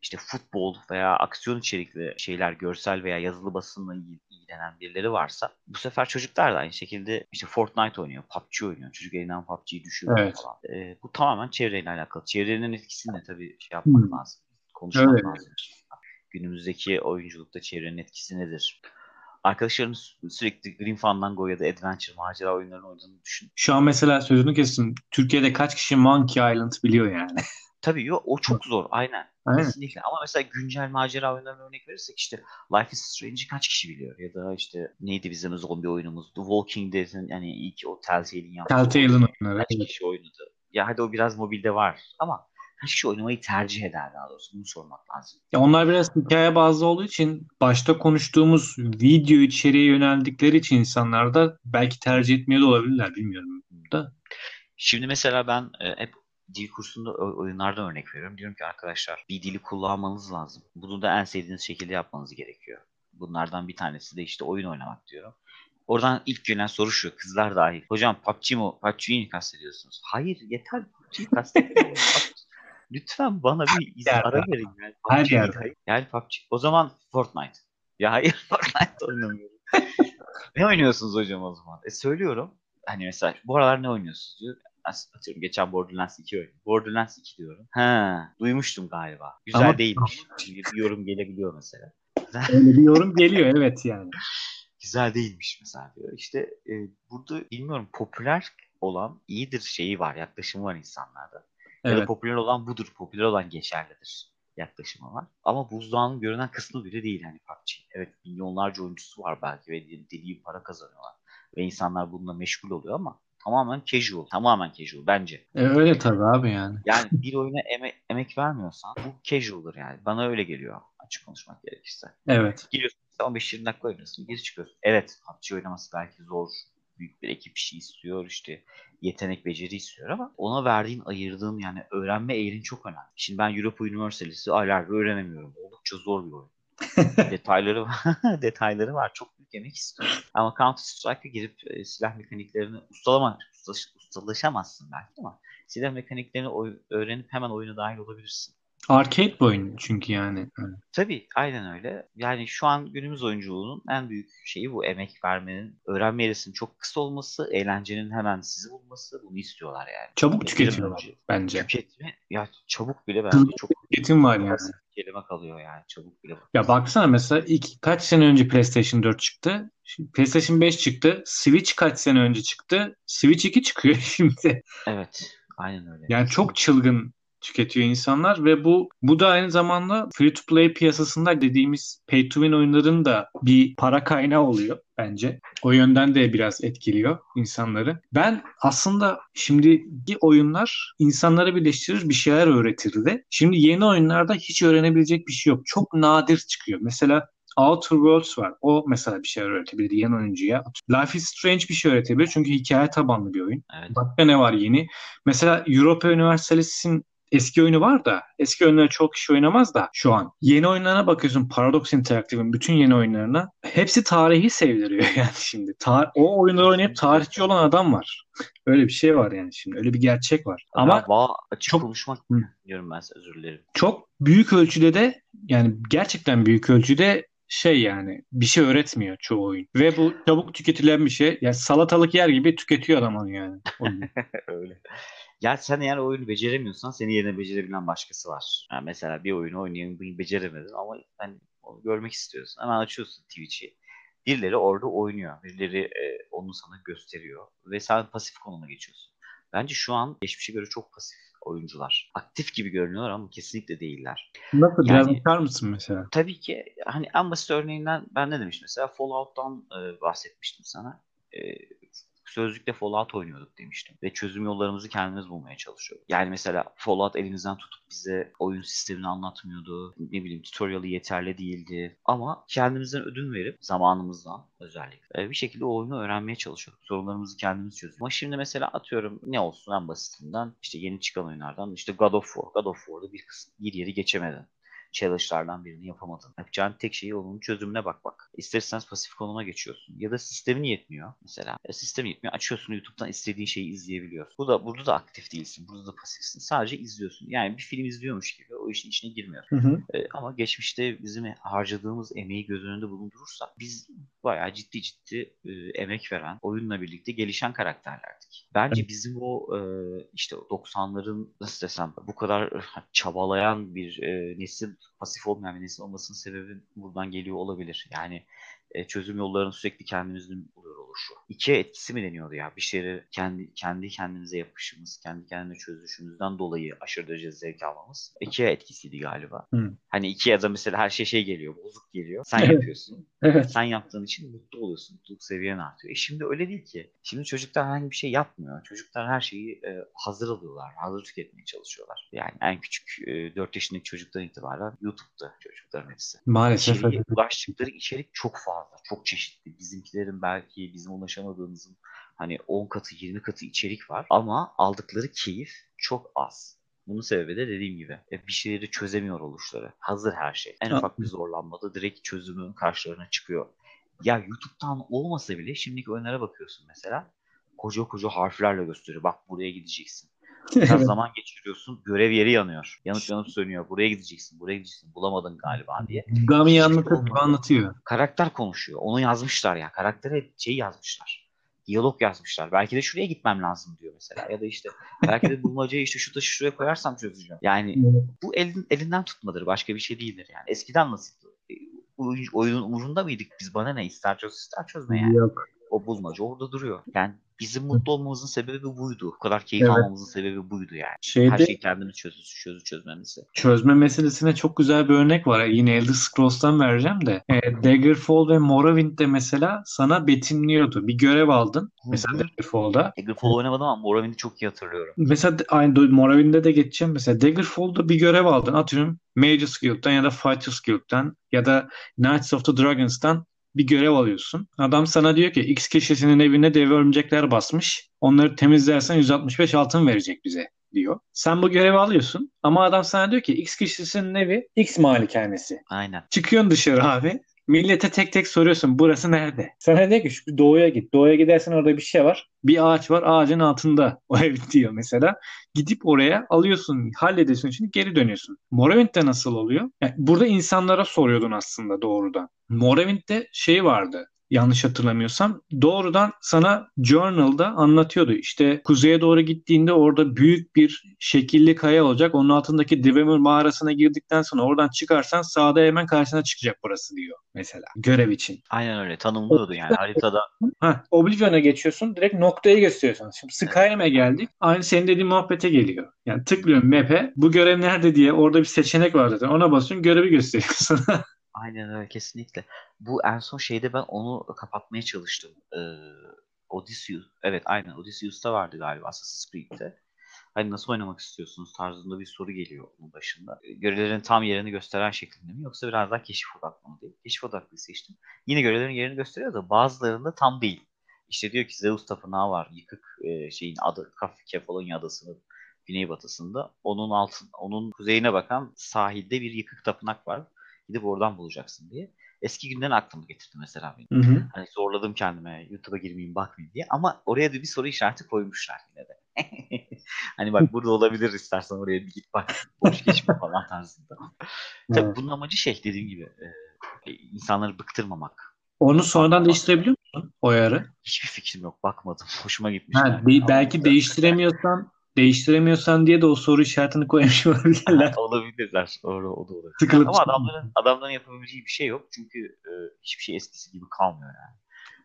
işte futbol veya aksiyon içerikli şeyler, görsel veya yazılı basınla ilgilenen birileri varsa bu sefer çocuklar da aynı şekilde işte Fortnite oynuyor, PUBG oynuyor. Çocuk elinden PUBG'yi düşürüyor evet. falan. E, bu tamamen çevreyle alakalı. Çevrenin etkisini de tabii şey yapmak hmm. lazım. Konuşmak evet. lazım. Günümüzdeki oyunculukta çevrenin etkisi nedir? arkadaşların sürekli Green Fandango ya da Adventure macera oyunlarını oynadığını düşün. Şu an mesela sözünü kestim. Türkiye'de kaç kişi Monkey Island biliyor yani? *laughs* Tabii yok o çok zor aynen. aynen. Kesinlikle ama mesela güncel macera oyunlarına örnek verirsek işte Life is Strange'i kaç kişi biliyor ya da işte neydi bizim zombi oyunumuz The Walking Dead'in yani ilk o Telltale'in yaptığı Telltale'ın oyunları. Kaç kişi oynadı? Ya hadi o biraz mobilde var ama kaç kişi oynamayı tercih eder daha doğrusu bunu sormak lazım. Ya onlar biraz hikaye bazlı olduğu için başta konuştuğumuz video içeriğe yöneldikleri için insanlar da belki tercih etmiyor da olabilirler bilmiyorum da. Şimdi mesela ben e, hep dil kursunda oyunlardan örnek veriyorum. Diyorum ki arkadaşlar bir dili kullanmanız lazım. Bunu da en sevdiğiniz şekilde yapmanız gerekiyor. Bunlardan bir tanesi de işte oyun oynamak diyorum. Oradan ilk gelen soru şu. Kızlar dahil. Hocam PUBG mi? PUBG'yi mi kastediyorsunuz? Hayır yeter PUBG'yi kastediyorum. *laughs* Lütfen bana bir iz ara verin. Yani. Her yerde. Yani PUBG. O zaman Fortnite. Ya hayır *laughs* Fortnite oynamıyorum. ne oynuyorsunuz hocam o zaman? E söylüyorum. Hani mesela bu aralar ne oynuyorsunuz diyor atıyorum geçen Borderlands 2 oynadım. Borderlands 2 diyorum. Ha, duymuştum galiba. Güzel Ama... değilmiş. *laughs* bir yorum gelebiliyor mesela. Öyle bir yorum geliyor evet yani. *laughs* Güzel değilmiş mesela diyor. İşte e, burada bilmiyorum popüler olan iyidir şeyi var, yaklaşımı var insanlarda. Evet. Ya da popüler olan budur, popüler olan geçerlidir yaklaşımı var. Ama buzdağının görünen kısmı bile değil hani PUBG. Evet milyonlarca oyuncusu var belki ve deli para kazanıyorlar. Ve insanlar bununla meşgul oluyor ama tamamen casual. Tamamen casual bence. E, öyle tabii abi yani. Yani bir oyuna eme- emek vermiyorsan bu casual'dır yani. Bana öyle geliyor açık konuşmak gerekirse. Evet. Giriyorsun 15-20 dakika oynuyorsun. Geri çıkıyorsun. Evet PUBG oynaması belki zor. Büyük bir ekip işi istiyor. işte yetenek, beceri istiyor ama ona verdiğin, ayırdığın yani öğrenme eğrin çok önemli. Şimdi ben Europa Universalist'i aylardır öğrenemiyorum. Oldukça zor bir oyun. *laughs* detayları *laughs* detayları var. Çok büyük emek istiyor. Ama Counter Strike'a girip e, silah mekaniklerini ustalama, ustaş, ustalaşamazsın belki ama silah mekaniklerini oy, öğrenip hemen oyuna dahil olabilirsin. Arcade bir oyun çünkü yani. Tabii aynen öyle. Yani şu an günümüz oyunculuğunun en büyük şeyi bu emek vermenin, öğrenme eğrisinin çok kısa olması, eğlencenin hemen sizi bulması bunu istiyorlar yani. Çabuk tüketiyorlar bence. Tüketme ya çabuk bile bence çok tüketim var yani. Kelime kalıyor yani çabuk bile. Ya baksana mesela ilk kaç sene önce PlayStation 4 çıktı. Şimdi PlayStation 5 çıktı. Switch kaç sene önce çıktı. Switch 2 çıkıyor *laughs* şimdi. Evet. Aynen öyle. Yani çok çılgın tüketiyor insanlar ve bu bu da aynı zamanda free to play piyasasında dediğimiz pay to win oyunların da bir para kaynağı oluyor bence. O yönden de biraz etkiliyor insanları. Ben aslında şimdiki oyunlar insanları birleştirir bir şeyler öğretirdi. Şimdi yeni oyunlarda hiç öğrenebilecek bir şey yok. Çok nadir çıkıyor. Mesela Outer Worlds var. O mesela bir şey öğretebilir yeni oyuncuya. Life is Strange bir şey öğretebilir çünkü hikaye tabanlı bir oyun. Evet. Başka ne var yeni? Mesela Europa Universalist'in eski oyunu var da eski oyunları çok kişi oynamaz da şu an. Yeni oyunlarına bakıyorsun Paradox Interactive'in bütün yeni oyunlarına. Hepsi tarihi sevdiriyor *laughs* yani şimdi. Tar o oyunları oynayıp tarihçi olan adam var. Öyle bir şey var yani şimdi. Öyle bir gerçek var. Ama ya, açık çok, konuşmak diyorum ben size özür dilerim. Çok büyük ölçüde de yani gerçekten büyük ölçüde şey yani bir şey öğretmiyor çoğu oyun. Ve bu çabuk tüketilen bir şey. Yani salatalık yer gibi tüketiyor adam onu yani. *laughs* Öyle. Ya sen eğer oyunu beceremiyorsan seni yerine becerebilen başkası var. Yani mesela bir oyunu oynayan beceremedin ama hani onu görmek istiyorsun. Hemen açıyorsun Twitch'i. Birileri orada oynuyor. Birileri e, onu sana gösteriyor. Ve sen pasif konuma geçiyorsun. Bence şu an geçmişe göre çok pasif oyuncular. Aktif gibi görünüyorlar ama kesinlikle değiller. Nasıl? Yani, biraz bakar mısın mesela? Tabii ki hani en basit örneğinden ben ne demiştim? Mesela Fallout'tan e, bahsetmiştim sana. E, sözlükte Fallout oynuyorduk demiştim. Ve çözüm yollarımızı kendimiz bulmaya çalışıyorduk. Yani mesela Fallout elimizden tutup bize oyun sistemini anlatmıyordu. Ne bileyim tutorial'ı yeterli değildi. Ama kendimizden ödün verip zamanımızdan özellikle bir şekilde o oyunu öğrenmeye çalışıyorduk. Sorunlarımızı kendimiz çözüyorduk. Ama şimdi mesela atıyorum ne olsun en basitinden işte yeni çıkan oyunlardan işte God of War. God of War'da bir, bir yeri geçemedin challenge'lardan birini yapamadın. Yapacağın tek şeyi onun çözümüne bak bak. İsterseniz pasif konuma geçiyorsun. Ya da sistemin yetmiyor mesela. E, sistem yetmiyor. Açıyorsun YouTube'dan istediğin şeyi izleyebiliyorsun. Bu da burada da aktif değilsin. Burada da pasifsin. Sadece izliyorsun. Yani bir film izliyormuş gibi o işin içine girmiyorsun. Hı hı. E, ama geçmişte bizim harcadığımız emeği göz önünde bulundurursak biz bayağı ciddi ciddi e, emek veren, oyunla birlikte gelişen karakterlerdik. Bence bizim o e, işte 90'ların nasıl desem bu kadar çabalayan bir e, nesil pasif olmayan bir nesil olmasının sebebi buradan geliyor olabilir. Yani e, çözüm yollarını sürekli kendimizin oluşu. İki etkisi mi deniyordu ya? Bir şeyleri kendi kendi kendimize yapışımız, kendi kendine çözüşümüzden dolayı aşırı derece zevk almamız. İki etkisiydi galiba. Hı. Hani iki ya da mesela her şey şey geliyor, bozuk geliyor. Sen yapıyorsun. evet. Sen yaptığın için mutlu oluyorsun. Mutluluk seviyen artıyor. E şimdi öyle değil ki. Şimdi çocuklar herhangi bir şey yapmıyor. Çocuklar her şeyi e, hazır alıyorlar. Hazır tüketmeye çalışıyorlar. Yani en küçük e, 4 yaşındaki çocuktan itibaren YouTube'da çocukların hepsi. Maalesef. İçeriğe ulaştıkları içerik çok fazla. Çok çeşitli. Bizimkilerin belki bizim ulaşamadığımızın hani 10 katı 20 katı içerik var ama aldıkları keyif çok az. Bunun sebebi de dediğim gibi e, bir şeyleri çözemiyor oluşları. Hazır her şey. En ufak bir zorlanmada direkt çözümün karşılarına çıkıyor. Ya YouTube'dan olmasa bile şimdiki oyunlara bakıyorsun mesela. Koca koca harflerle gösteriyor. Bak buraya gideceksin. *laughs* Biraz zaman geçiriyorsun. Görev yeri yanıyor. Yanıp yanıp sönüyor. Buraya gideceksin. Buraya gideceksin. Bulamadın galiba diye. Gami anlatıp anlatıyor. Karakter konuşuyor. Onu yazmışlar ya. Karaktere şey yazmışlar. Diyalog yazmışlar. Belki de şuraya gitmem lazım diyor mesela. Ya da işte belki de *laughs* bulmacayı işte şu taşı şuraya koyarsam çözeceğim. Yani bu elin, elinden tutmadır. Başka bir şey değildir yani. Eskiden nasıl oyunun umurunda mıydık biz? Bana ne ister çöz ister çözme yani. Yok. O bulmaca orada duruyor. Yani bizim mutlu olmamızın sebebi buydu. Bu kadar keyif evet. almamızın sebebi buydu yani. Şeyde, Her şeyi kendimiz çözü, çözü çözmemizi. Çözme meselesine çok güzel bir örnek var. Yine Elder Scrolls'tan vereceğim de. E, Daggerfall ve Morrowind'de mesela sana betimliyordu. Bir görev aldın. Mesela Daggerfall'da. Daggerfall oynamadım ama Morrowind'i çok iyi hatırlıyorum. Mesela aynı Morrowind'de de geçeceğim. Mesela Daggerfall'da bir görev aldın. Atıyorum Magus Guild'dan ya da Fighters Guild'dan ya da Knights of the Dragons'tan bir görev alıyorsun. Adam sana diyor ki X kişisinin evine dev örümcekler basmış. Onları temizlersen 165 altın verecek bize diyor. Sen bu görevi alıyorsun ama adam sana diyor ki X kişisinin evi X malikanesi. Aynen. Çıkıyorsun dışarı abi. Millete tek tek soruyorsun burası nerede? Sana diyor ki şu doğuya git. Doğuya gidersen orada bir şey var. Bir ağaç var. Ağacın altında *laughs* o ev diyor mesela. Gidip oraya alıyorsun, hallediyorsun şimdi geri dönüyorsun. Morrowind'de nasıl oluyor? Yani burada insanlara soruyordun aslında doğrudan. Morrowind'de şey vardı yanlış hatırlamıyorsam doğrudan sana Journal'da anlatıyordu. İşte kuzeye doğru gittiğinde orada büyük bir şekilli kaya olacak. Onun altındaki Dwemer mağarasına girdikten sonra oradan çıkarsan sağda hemen karşına çıkacak burası diyor mesela görev için. Aynen öyle tanımlıyordu yani haritada. Ha, Oblivion'a geçiyorsun direkt noktayı gösteriyorsun. Şimdi Skyrim'e geldik. Aynı senin dediğin muhabbete geliyor. Yani tıklıyorum map'e bu görev nerede diye orada bir seçenek var zaten. Ona basıyorsun görevi gösteriyor sana. *laughs* Aynen öyle kesinlikle. Bu en son şeyde ben onu kapatmaya çalıştım. Ee, Odysseus. Evet aynen Odysseus'ta vardı galiba Assassin's Creed'de. Hani nasıl oynamak istiyorsunuz tarzında bir soru geliyor onun başında. Ee, görevlerin tam yerini gösteren şeklinde mi yoksa biraz daha keşif odaklı mı diye. Keşif odaklı seçtim. Yine görevlerin yerini gösteriyor da bazılarında tam değil. İşte diyor ki Zeus tapınağı var. Yıkık e, şeyin adı Kefalonya adasının güneybatısında. Onun altın, onun kuzeyine bakan sahilde bir yıkık tapınak var Gidip oradan bulacaksın diye. Eski günden aklımı getirdi mesela benim. Hı hı. Hani zorladım kendime YouTube'a girmeyeyim bakmayayım diye. Ama oraya da bir soru işareti koymuşlar yine de. *laughs* hani bak burada olabilir istersen oraya bir git bak. Boş geçme falan tarzında. *laughs* Tabii bunun amacı şey dediğim gibi e, insanları bıktırmamak. Onu sonradan değiştirebiliyor musun o ayarı? Hiçbir fikrim yok. Bakmadım. *laughs* Hoşuma gitmiş. Ha, yani. belki değiştiremiyorsan değiştiremiyorsan diye de o soru işaretini koymuş olabilirler. *laughs* Olabilirler. Doğru, o da olabilir. Tıkılıp Ama adamların, adamların yapabileceği bir şey yok. Çünkü e, hiçbir şey eskisi gibi kalmıyor yani.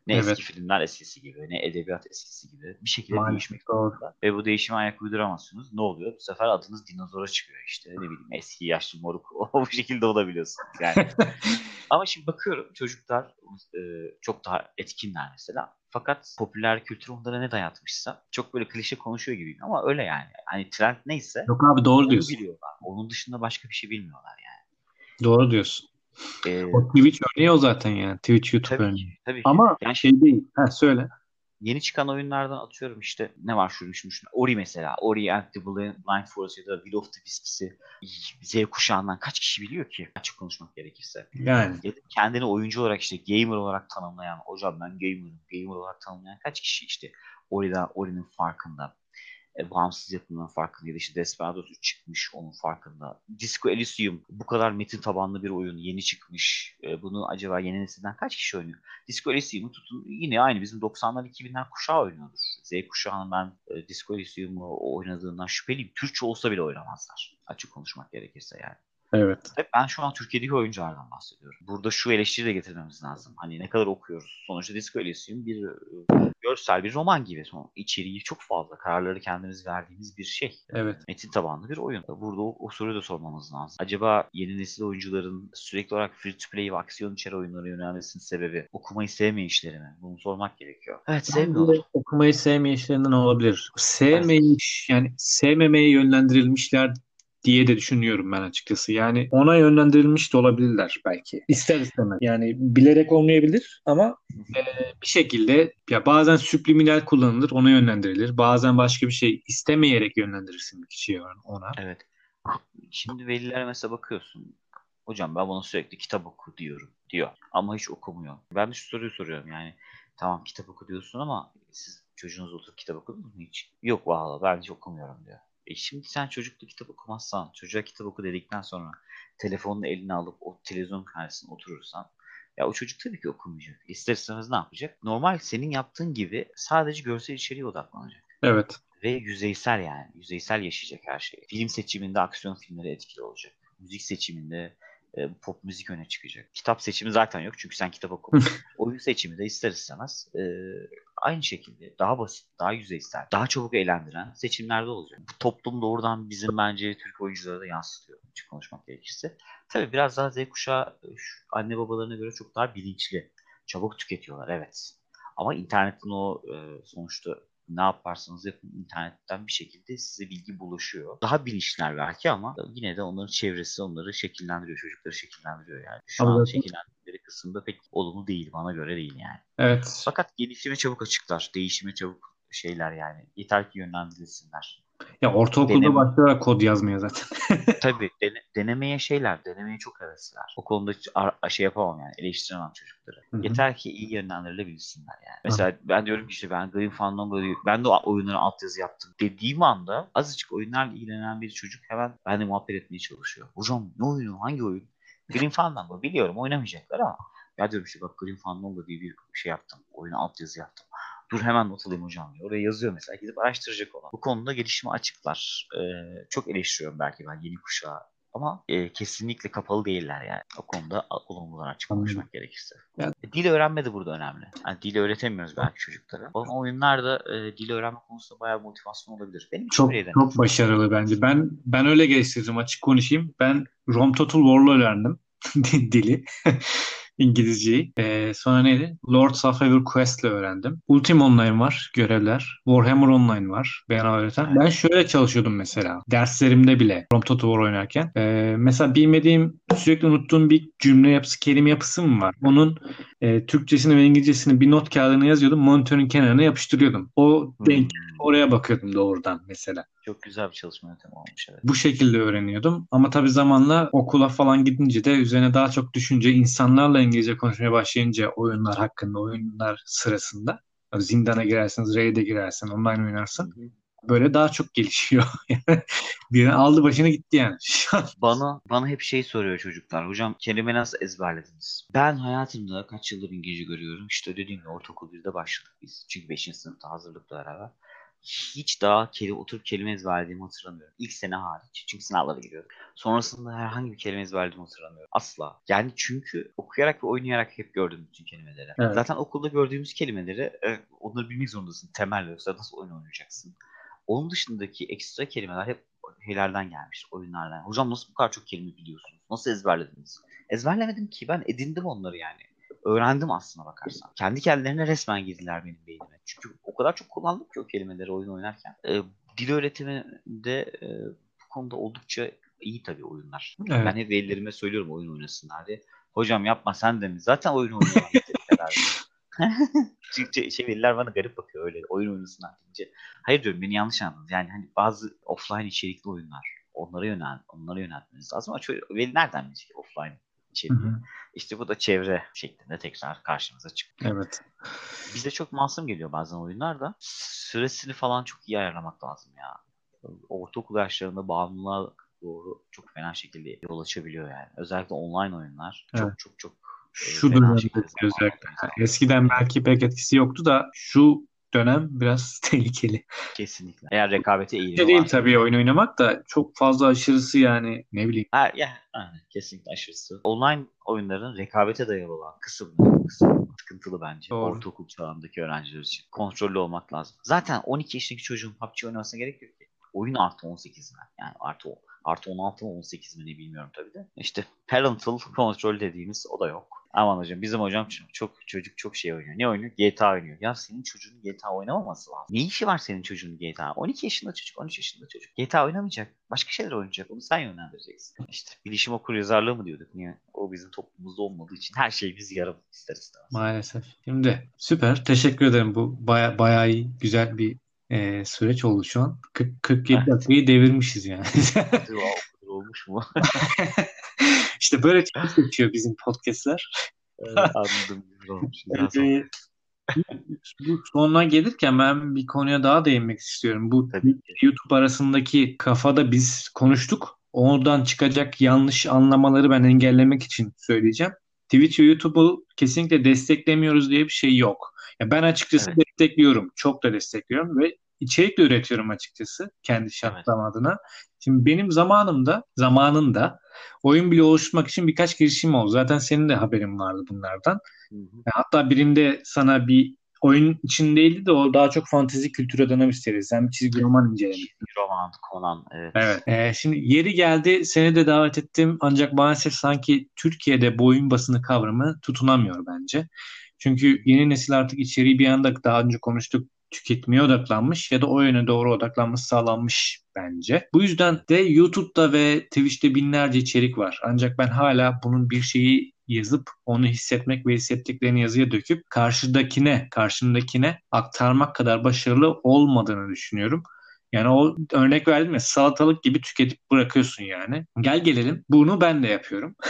Ne evet. eski filmler eskisi gibi, ne edebiyat eskisi gibi. Bir şekilde Maalesef değişmek zorunda. Ve bu değişime ayak uyduramazsınız. Ne oluyor? Bu sefer adınız dinozora çıkıyor işte. Ne bileyim eski yaşlı moruk. *laughs* O bu şekilde olabiliyorsunuz yani. *laughs* Ama şimdi bakıyorum çocuklar e, çok daha etkinler mesela. Fakat popüler kültür onlara ne dayatmışsa çok böyle klişe konuşuyor gibi ama öyle yani. Hani trend neyse Yok abi doğru diyorsun. biliyorlar. Onun dışında başka bir şey bilmiyorlar yani. Doğru diyorsun. Ee, o Twitch örneği o zaten yani. Twitch YouTube tabii örneği. Ki, tabii Ama yani şey değil. Ha söyle yeni çıkan oyunlardan atıyorum işte ne var şunu şunu şunu. Ori mesela. Ori and the Blind Forest ya da Will of the Wisps'i Z kuşağından kaç kişi biliyor ki? Açık konuşmak gerekirse. Yani. kendini oyuncu olarak işte gamer olarak tanımlayan, hocam ben gamer'ım, gamer olarak tanımlayan kaç kişi işte Ori'da, Ori'nin farkında e, bağımsız yapımının farkında ya da işte Desperados 3 çıkmış onun farkında. Disco Elysium bu kadar metin tabanlı bir oyun yeni çıkmış. E, bunu acaba yeni nesilden kaç kişi oynuyor? Disco Elysium'u tutun yine aynı bizim 90'lar 2000'ler kuşağı oynuyordur. Z kuşağının ben e, Disco Elysium'u oynadığından şüpheliyim. Türkçe olsa bile oynamazlar. Açık konuşmak gerekirse yani. Evet. Hep ben şu an Türkiye'deki oyunculardan bahsediyorum. Burada şu eleştiri de getirmemiz lazım. Hani ne kadar okuyoruz. Sonuçta Disco Elysium bir e, görsel bir roman gibi. Son içeriği çok fazla. Kararları kendimiz verdiğimiz bir şey. Evet. Metin tabanlı bir oyun. Burada o, o soruyu da sormamız lazım. Acaba yeni nesil oyuncuların sürekli olarak free to play ve aksiyon içeri oyunlara yönelmesinin sebebi okumayı sevmeyişleri mi? Bunu sormak gerekiyor. Evet sevmiyorlar. Okumayı sevmeyişlerinden olabilir. Sevmeyiş yani sevmemeye yönlendirilmişler diye de düşünüyorum ben açıkçası. Yani ona yönlendirilmiş de olabilirler belki. İster istemez. Yani bilerek olmayabilir ama e, bir şekilde ya bazen subliminal kullanılır, ona yönlendirilir. Bazen başka bir şey istemeyerek yönlendirirsin bir kişiye ona. Evet. Şimdi velilere mesela bakıyorsun. Hocam ben bana sürekli kitap oku diyorum diyor. Ama hiç okumuyor. Ben de şu soruyu soruyorum yani. Tamam kitap oku diyorsun ama siz çocuğunuz oturup kitap okudunuz mu hiç? Yok valla ben hiç okumuyorum diyor. E şimdi sen çocukla kitap okumazsan, çocuğa kitap oku dedikten sonra telefonunu eline alıp o televizyon karşısında oturursan ya o çocuk tabii ki okumayacak. İster istemez ne yapacak? Normal senin yaptığın gibi sadece görsel içeriğe odaklanacak. Evet. Ve yüzeysel yani. Yüzeysel yaşayacak her şeyi. Film seçiminde aksiyon filmleri etkili olacak. Müzik seçiminde e, pop müzik öne çıkacak. Kitap seçimi zaten yok çünkü sen kitap okumadın. *laughs* Oyun seçimi de ister istemez e, aynı şekilde daha basit, daha yüzeysel, daha çabuk eğlendiren seçimlerde olacak. Bu toplum doğrudan bizim bence Türk oyunculara da yansıtıyor açık konuşmak gerekirse. Tabii biraz daha Z kuşağı şu anne babalarına göre çok daha bilinçli. Çabuk tüketiyorlar evet. Ama internetin o e, sonuçta ne yaparsanız yapın internetten bir şekilde size bilgi bulaşıyor. Daha bilinçliler belki ama yine de onların çevresi onları şekillendiriyor. Çocukları şekillendiriyor yani. Şu Anladım. an şekillendikleri kısımda pek olumlu değil. Bana göre değil yani. Evet. Fakat gelişime çabuk açıklar. Değişime çabuk şeyler yani. Yeter ki yönlendirilsinler. Ya ortaokulda Deneme... başlıyorlar kod yazmaya zaten. *laughs* Tabii dene, denemeye şeyler, denemeye çok hevesliler. O konuda hiç ar- şey yapamam yani eleştiremem çocukları. Hı-hı. Yeter ki iyi yönlendirilebilsinler yani. Mesela Hı-hı. ben diyorum ki işte ben Grim Fandango ben de oyunların altyazı yaptım dediğim anda azıcık oyunlarla ilgilenen bir çocuk hemen benimle muhabbet etmeye çalışıyor. Hocam ne oyunu, hangi oyun? Grim Fandango biliyorum oynamayacaklar ama ya diyorum işte bak Grim Fandango diye bir şey yaptım. Oyunu altyazı yaptım. Dur hemen not alayım hocam diyor. Oraya yazıyor mesela. Gidip araştıracak olan. Bu konuda gelişimi açıklar. Ee, çok eleştiriyorum belki ben yeni kuşağı ama e, kesinlikle kapalı değiller yani. O konuda olumlular açık konuşmak gerekirse. Yani. E, dil öğrenme de burada önemli. Yani dili öğretemiyoruz belki çocuklara. O oyunlarda e, dil öğrenme konusunda bayağı motivasyon olabilir. Benim çok çok başarılı bence. Ben ben öyle geliştirdim açık konuşayım. Ben Rom Total War'la öğrendim *laughs* dili. İngilizceyi. Ee, sonra neydi? Lords of Everquest'le öğrendim. Ultim Online var, görevler. Warhammer Online var. Ben öğreten. Ben şöyle çalışıyordum mesela. Derslerimde bile. Rom Total War oynarken. Ee, mesela bilmediğim, sürekli unuttuğum bir cümle yapısı, kelime yapısı mı var? Onun e, Türkçesini ve İngilizcesini bir not kağıdına yazıyordum. Monitörün kenarına yapıştırıyordum. O denk hmm. oraya bakıyordum doğrudan mesela. Çok güzel bir çalışma yöntemi olmuş evet. Bu şekilde öğreniyordum. Ama tabii zamanla okula falan gidince de üzerine daha çok düşünce insanlarla İngilizce konuşmaya başlayınca oyunlar hakkında, oyunlar sırasında zindana girersiniz, raid'e girersin, online oynarsın. Hı hı böyle daha çok gelişiyor. *laughs* bir aldı başını gitti yani. *laughs* bana bana hep şey soruyor çocuklar. Hocam kelime nasıl ezberlediniz? Ben hayatımda kaç yıldır İngilizce görüyorum. İşte dediğim gibi ortaokul 1'de başladık biz. Çünkü 5. sınıfta hazırlıkla beraber hiç daha kelime, oturup kelime ezberlediğimi hatırlamıyorum. İlk sene hariç. Çünkü sınavlara giriyorum. Sonrasında herhangi bir kelime ezberlediğimi hatırlamıyorum. Asla. Yani çünkü okuyarak ve oynayarak hep gördüm bütün kelimeleri. Evet. Zaten okulda gördüğümüz kelimeleri e, onları bilmek zorundasın. Temel yoksa nasıl oyun oynayacaksın. Onun dışındaki ekstra kelimeler hep şeylerden gelmiş, oyunlardan. Hocam nasıl bu kadar çok kelime biliyorsunuz? Nasıl ezberlediniz? Ezberlemedim ki ben edindim onları yani öğrendim aslına bakarsan. Kendi kendilerine resmen girdiler benim beynime. Çünkü o kadar çok kullandım ki o kelimeleri oyun oynarken. E, dil öğretiminde e, bu konuda oldukça iyi tabii oyunlar. Evet. Ben hep velilerime söylüyorum oyun oynasınlar diye. Hocam yapma sen de mi? Zaten oyun oynuyorlar. *laughs* Çünkü şey veliler bana garip bakıyor öyle oyun oynasınlar deyince. Hayır diyorum beni yanlış anladınız. Yani hani bazı offline içerikli oyunlar onlara yönel onlara yöneltmeniz lazım ama veli nereden bilecek offline içeriği. Hı hı. İşte bu da çevre şeklinde tekrar karşımıza çıkıyor. Evet. Bize çok masum geliyor bazen oyunlar da. Süresini falan çok iyi ayarlamak lazım ya. Ortaokul yaşlarında bağımlılığa doğru çok fena şekilde yol açabiliyor yani. Özellikle online oyunlar evet. çok çok çok e, şu dönemde özellikle. Eskiden belki pek etkisi yoktu da şu dönem biraz *laughs* tehlikeli. Kesinlikle. Eğer rekabete şey değil tabii oyun oynamak da çok fazla aşırısı yani ne bileyim. Ha, ya, aynen, kesinlikle aşırısı. Online oyunların rekabete dayalı olan kısımları, kısmı sıkıntılı bence. Doğru. Ortaokul çağındaki öğrenciler için. Kontrollü olmak lazım. Zaten 12 yaşındaki çocuğun PUBG oynamasına gerek yok ki. Oyun artı 18 mi? Yani artı artı 16 mı 18 mi ne bilmiyorum tabii de. İşte parental kontrol dediğimiz o da yok. Aman hocam bizim hocam çok çocuk çok şey oynuyor. Ne oynuyor? GTA oynuyor. Ya senin çocuğun GTA oynamaması lazım. Ne işi var senin çocuğun GTA? 12 yaşında çocuk, 13 yaşında çocuk. GTA oynamayacak. Başka şeyler oynayacak. Onu sen yönlendireceksin. İşte bilişim okur yazarlığı mı diyorduk? Niye? O bizim toplumumuzda olmadığı için her şeyimiz yarım ister istemez. Maalesef. Şimdi süper. Teşekkür ederim. Bu baya, bayağı iyi, güzel bir e, süreç oldu şu an. 40, 47 evet. dakikayı devirmişiz yani. olmuş mu? *laughs* İşte böyle çok seçiyor bizim podcastler. Evet, anladım. *laughs* Ee, bu sonuna gelirken ben bir konuya daha değinmek istiyorum. Bu Tabii. YouTube arasındaki kafada biz konuştuk. Oradan çıkacak yanlış anlamaları ben engellemek için söyleyeceğim. Twitch ve YouTube'u kesinlikle desteklemiyoruz diye bir şey yok. Ya ben açıkçası evet. destekliyorum. Çok da destekliyorum ve içerik de üretiyorum açıkçası kendi şartlarım evet. adına. Şimdi benim zamanımda, zamanında oyun bile oluşturmak için birkaç girişim oldu. Zaten senin de haberin vardı bunlardan. Hı hı. Hatta birinde sana bir oyun için değildi de o daha çok fantezi kültüre dönem isteriz. Sen bir çizgi roman. Çizgi roman, Conan evet. Evet. Ee, şimdi yeri geldi seni de davet ettim ancak maalesef sanki Türkiye'de bu oyun basını kavramı tutunamıyor bence. Çünkü yeni nesil artık içeriği bir anda daha önce konuştuk tüketmeye odaklanmış ya da o yöne doğru odaklanması sağlanmış bence. Bu yüzden de YouTube'da ve Twitch'te binlerce içerik var. Ancak ben hala bunun bir şeyi yazıp onu hissetmek ve hissettiklerini yazıya döküp karşıdakine, karşındakine aktarmak kadar başarılı olmadığını düşünüyorum. Yani o örnek verdim ya salatalık gibi tüketip bırakıyorsun yani. Gel gelelim. Bunu ben de yapıyorum. *laughs*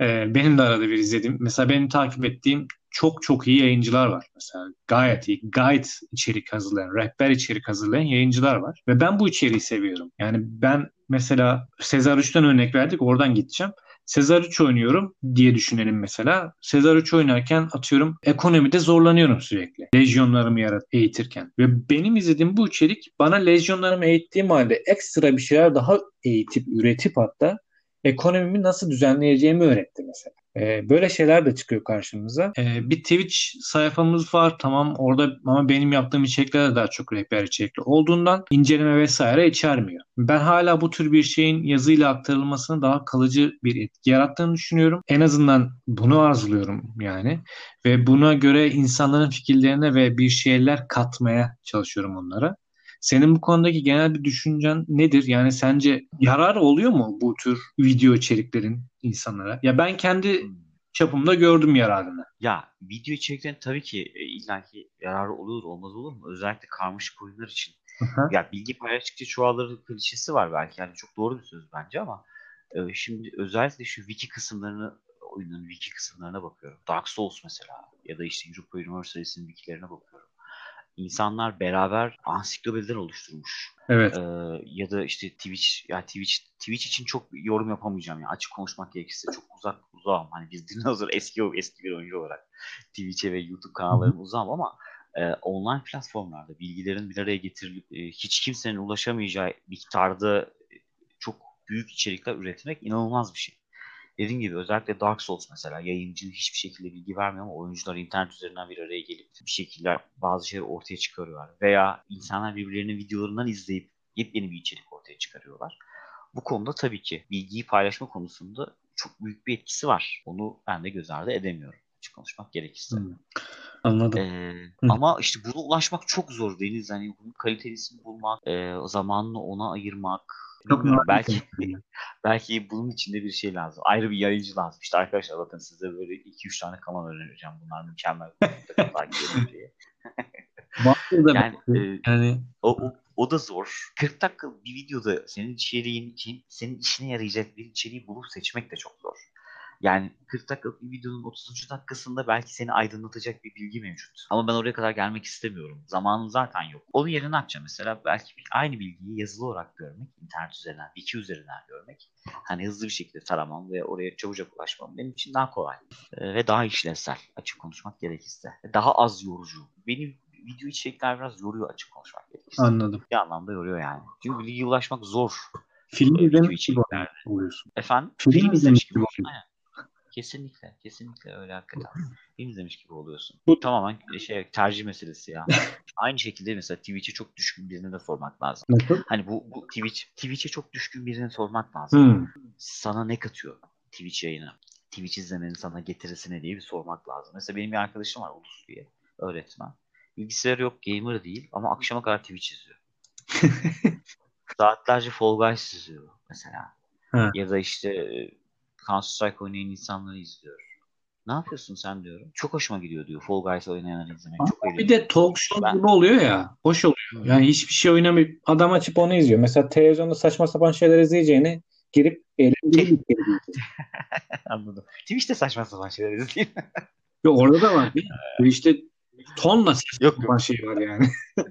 Ee, benim de arada bir izlediğim. Mesela benim takip ettiğim çok çok iyi yayıncılar var. Mesela gayet iyi, gayet içerik hazırlayan, rehber içerik hazırlayan yayıncılar var. Ve ben bu içeriği seviyorum. Yani ben mesela Sezar 3'ten örnek verdik, oradan gideceğim. Sezar 3 oynuyorum diye düşünelim mesela. Sezar 3 oynarken atıyorum ekonomide zorlanıyorum sürekli. Lejyonlarımı yarat eğitirken. Ve benim izlediğim bu içerik bana lejyonlarımı eğittiğim halde ekstra bir şeyler daha eğitip, üretip hatta ekonomimi nasıl düzenleyeceğimi öğretti mesela. E, böyle şeyler de çıkıyor karşımıza. E, bir Twitch sayfamız var tamam orada ama benim yaptığım içerikler de daha çok rehber içerikli olduğundan inceleme vesaire içermiyor. Ben hala bu tür bir şeyin yazıyla aktarılmasını daha kalıcı bir etki yarattığını düşünüyorum. En azından bunu arzuluyorum yani. Ve buna göre insanların fikirlerine ve bir şeyler katmaya çalışıyorum onlara. Senin bu konudaki genel bir düşüncen nedir? Yani sence yarar oluyor mu bu tür video içeriklerin insanlara? Ya ben kendi hmm. çapımda gördüm yararını. Ya video içeriklerin tabii ki e, illaki yararı olur olmaz olur mu? Özellikle karmaşık oyunlar için. ya bilgi paylaştıkça çoğalır klişesi var belki. Yani çok doğru bir söz bence ama e, şimdi özellikle şu wiki kısımlarını oyunun wiki kısımlarına bakıyorum. Dark Souls mesela ya da işte Europa Universal'in wikilerine bakıyorum insanlar beraber ansiklopediler oluşturmuş. Evet. Ee, ya da işte Twitch ya Twitch Twitch için çok yorum yapamayacağım ya. Açık konuşmak gerekirse çok uzak uzağım. Hani biz dinozor *laughs* eski eski bir oyuncu olarak Twitch'e ve YouTube kanallarına uzağım ama e, online platformlarda bilgilerin bir araya getirilip e, hiç kimsenin ulaşamayacağı miktarda e, çok büyük içerikler üretmek inanılmaz bir şey dediğim gibi özellikle Dark Souls mesela yayıncı hiçbir şekilde bilgi vermiyor ama oyuncular internet üzerinden bir araya gelip bir şekilde bazı şeyleri ortaya çıkarıyorlar. Veya insanlar birbirlerinin videolarından izleyip yepyeni bir içerik ortaya çıkarıyorlar. Bu konuda tabii ki bilgiyi paylaşma konusunda çok büyük bir etkisi var. Onu ben de göz ardı edemiyorum. Açık konuşmak gerekirse. Hmm. Anladım. Ee, ama işte buna ulaşmak çok zor Deniz. Hani bunun kalitelisini bulmak, e, zamanını ona ayırmak, çok belki *laughs* belki bunun içinde bir şey lazım. Ayrı bir yayıncı lazım. İşte arkadaşlar bakın size böyle 2-3 tane kanal önereceğim. Bunlar mükemmel *laughs* diye. *laughs* yani, e, yani o, o da zor. 40 dakika bir videoda senin içeriğin için senin işine yarayacak bir içeriği bulup seçmek de çok zor. Yani 40 dakikalık bir videonun 30. dakikasında belki seni aydınlatacak bir bilgi mevcut. Ama ben oraya kadar gelmek istemiyorum. Zamanım zaten yok. Onun yerine ne yapacağım mesela? Belki aynı bilgiyi yazılı olarak görmek, internet üzerinden, wiki üzerinden görmek. Hani hızlı bir şekilde taramam ve oraya çabucak ulaşmam benim için daha kolay. Ee, ve daha işlevsel açık konuşmak gerekirse. Daha az yorucu. Beni video içerikler biraz yoruyor açık konuşmak gerekirse. Anladım. Bir anlamda yoruyor yani. Çünkü bilgiye ulaşmak zor. Film izlemiş gibi oluyorsun. Efendim? Film, Film izlemiş gibi oluyorsun. Kesinlikle. Kesinlikle öyle hakikaten. Film izlemiş gibi oluyorsun. Bu tamamen şey tercih meselesi ya. *laughs* Aynı şekilde mesela Twitch'e çok düşkün birine de sormak lazım. Nasıl? Hani bu, bu Twitch Twitch'e çok düşkün birine sormak lazım. Hmm. Sana ne katıyor Twitch yayını? Twitch izlemenin sana getirisi ne diye bir sormak lazım. Mesela benim bir arkadaşım var Ulus diye. Öğretmen. Bilgisayar yok, gamer değil ama akşama kadar Twitch izliyor. *laughs* Saatlerce Fall Guys izliyor mesela. Ha. Ya da işte Counter Strike oynayan insanları izliyor. Ne yapıyorsun sen diyorum. Çok hoşuma gidiyor diyor. Fall Guys oynayanları izlemek. Ama çok bir de talk show ben... gibi oluyor ya. Hoş oluyor. Yani hiçbir şey oynamayıp adam açıp onu izliyor. Mesela televizyonda saçma sapan şeyler izleyeceğini girip eğlenceli *laughs* Anladım. Twitch'te saçma sapan şeyler izleyeyim. Yok orada da var? Twitch'te tonla saçma yok, sapan yok. şey var yani. *laughs*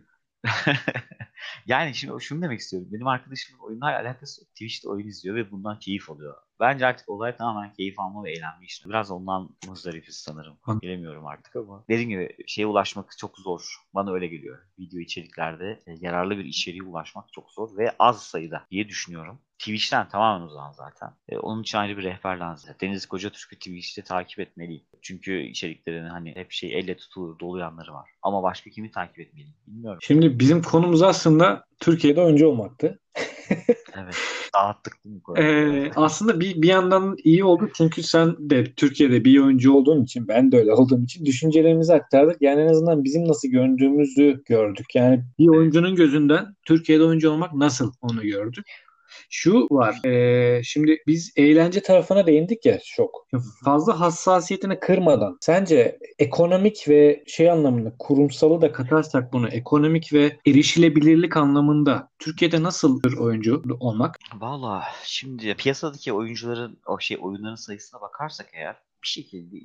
yani şimdi şunu demek istiyorum. Benim arkadaşımın oyunlarla alakası yok. Twitch'te oyun izliyor ve bundan keyif alıyor. Bence artık olay tamamen keyif alma ve eğlenme işte. Biraz ondan muzdarifiz sanırım. Bilemiyorum artık ama. Dediğim gibi şeye ulaşmak çok zor. Bana öyle geliyor. Video içeriklerde e, yararlı bir içeriğe ulaşmak çok zor ve az sayıda diye düşünüyorum. Twitch'ten tamamen uzan zaten. E, onun için ayrı bir rehber lazım. Deniz Koca Türk'ü Twitch'te takip etmeliyim. Çünkü içeriklerini hani hep şey elle tutulur dolu yanları var. Ama başka kimi takip etmeliyim bilmiyorum. Şimdi bizim konumuz aslında Türkiye'de oyuncu olmaktı. *laughs* evet. Dağıttık değil mi? Ee, aslında bir, bir yandan iyi oldu çünkü sen de Türkiye'de bir oyuncu olduğun için ben de öyle olduğum için düşüncelerimizi aktardık. Yani en azından bizim nasıl gördüğümüzü gördük. Yani bir oyuncunun gözünden Türkiye'de oyuncu olmak nasıl onu gördük. Şu var. E, şimdi biz eğlence tarafına değindik ya çok. Fazla hassasiyetini kırmadan sence ekonomik ve şey anlamında kurumsalı da katarsak bunu ekonomik ve erişilebilirlik anlamında Türkiye'de nasıl bir oyuncu olmak? Valla şimdi piyasadaki oyuncuların o şey oyunların sayısına bakarsak eğer bir şekilde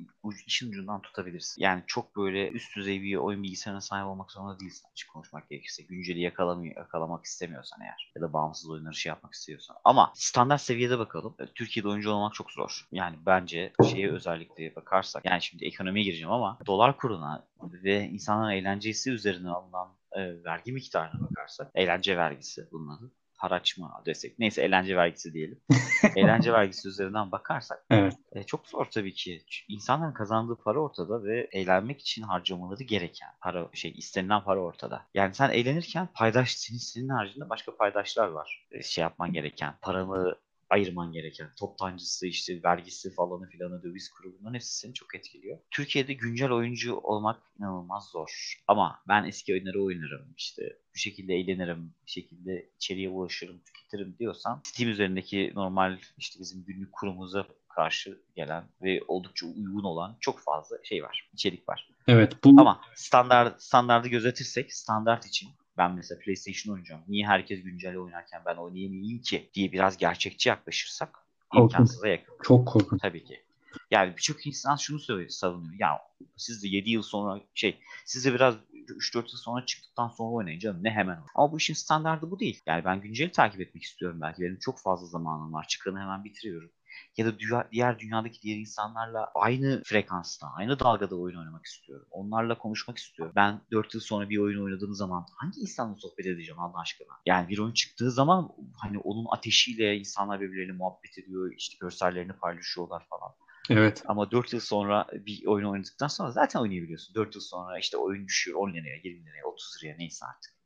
işin ucundan tutabilirsin. Yani çok böyle üst düzey bir oyun bilgisayarına sahip olmak zorunda değilsin açık konuşmak gerekirse. Günceli yakalamay yakalamak istemiyorsan eğer ya da bağımsız oyunları şey yapmak istiyorsan. Ama standart seviyede bakalım. E, Türkiye'de oyuncu olmak çok zor. Yani bence şeye özellikle bakarsak yani şimdi ekonomiye gireceğim ama dolar kuruna ve insanların eğlencesi üzerine alınan e, vergi miktarına bakarsak eğlence vergisi bunun adı haraç mı desek neyse eğlence vergisi diyelim. *laughs* eğlence vergisi üzerinden bakarsak evet. e, çok zor tabii ki. İnsanların kazandığı para ortada ve eğlenmek için harcamaları gereken para şey istenilen para ortada. Yani sen eğlenirken paydaş senin, senin haricinde başka paydaşlar var. E, şey yapman gereken paranı ayırman gereken toptancısı işte vergisi falanı filanı döviz kuru bunların hepsi seni çok etkiliyor. Türkiye'de güncel oyuncu olmak inanılmaz zor. Ama ben eski oyunları oynarım işte bu şekilde eğlenirim, bir şekilde içeriye ulaşırım, tüketirim diyorsan Steam üzerindeki normal işte bizim günlük kurumuza karşı gelen ve oldukça uygun olan çok fazla şey var, içerik var. Evet. Bu... Ama standart standardı gözetirsek standart için ben mesela PlayStation oynayacağım. Niye herkes güncel oynarken ben oynayamayayım ki diye biraz gerçekçi yaklaşırsak imkansıza yakın. Çok korkunç. Tabii ki. Yani birçok insan şunu söylüyor, savunuyor. Ya siz de 7 yıl sonra şey, siz de biraz 3-4 yıl sonra çıktıktan sonra oynayın canım ne hemen. Ama bu işin standardı bu değil. Yani ben günceli takip etmek istiyorum belki. Benim çok fazla zamanım var. Çıkanı hemen bitiriyorum ya da dünya, diğer dünyadaki diğer insanlarla aynı frekansta, aynı dalgada oyun oynamak istiyorum. Onlarla konuşmak istiyorum. Ben 4 yıl sonra bir oyun oynadığım zaman hangi insanla sohbet edeceğim Allah aşkına? Yani bir oyun çıktığı zaman hani onun ateşiyle insanlar birbirleriyle muhabbet ediyor, işte görsellerini paylaşıyorlar falan. Evet. Ama 4 yıl sonra bir oyun oynadıktan sonra zaten oynayabiliyorsun. 4 yıl sonra işte oyun düşüyor 10 liraya, 20 liraya, 30 liraya neyse artık.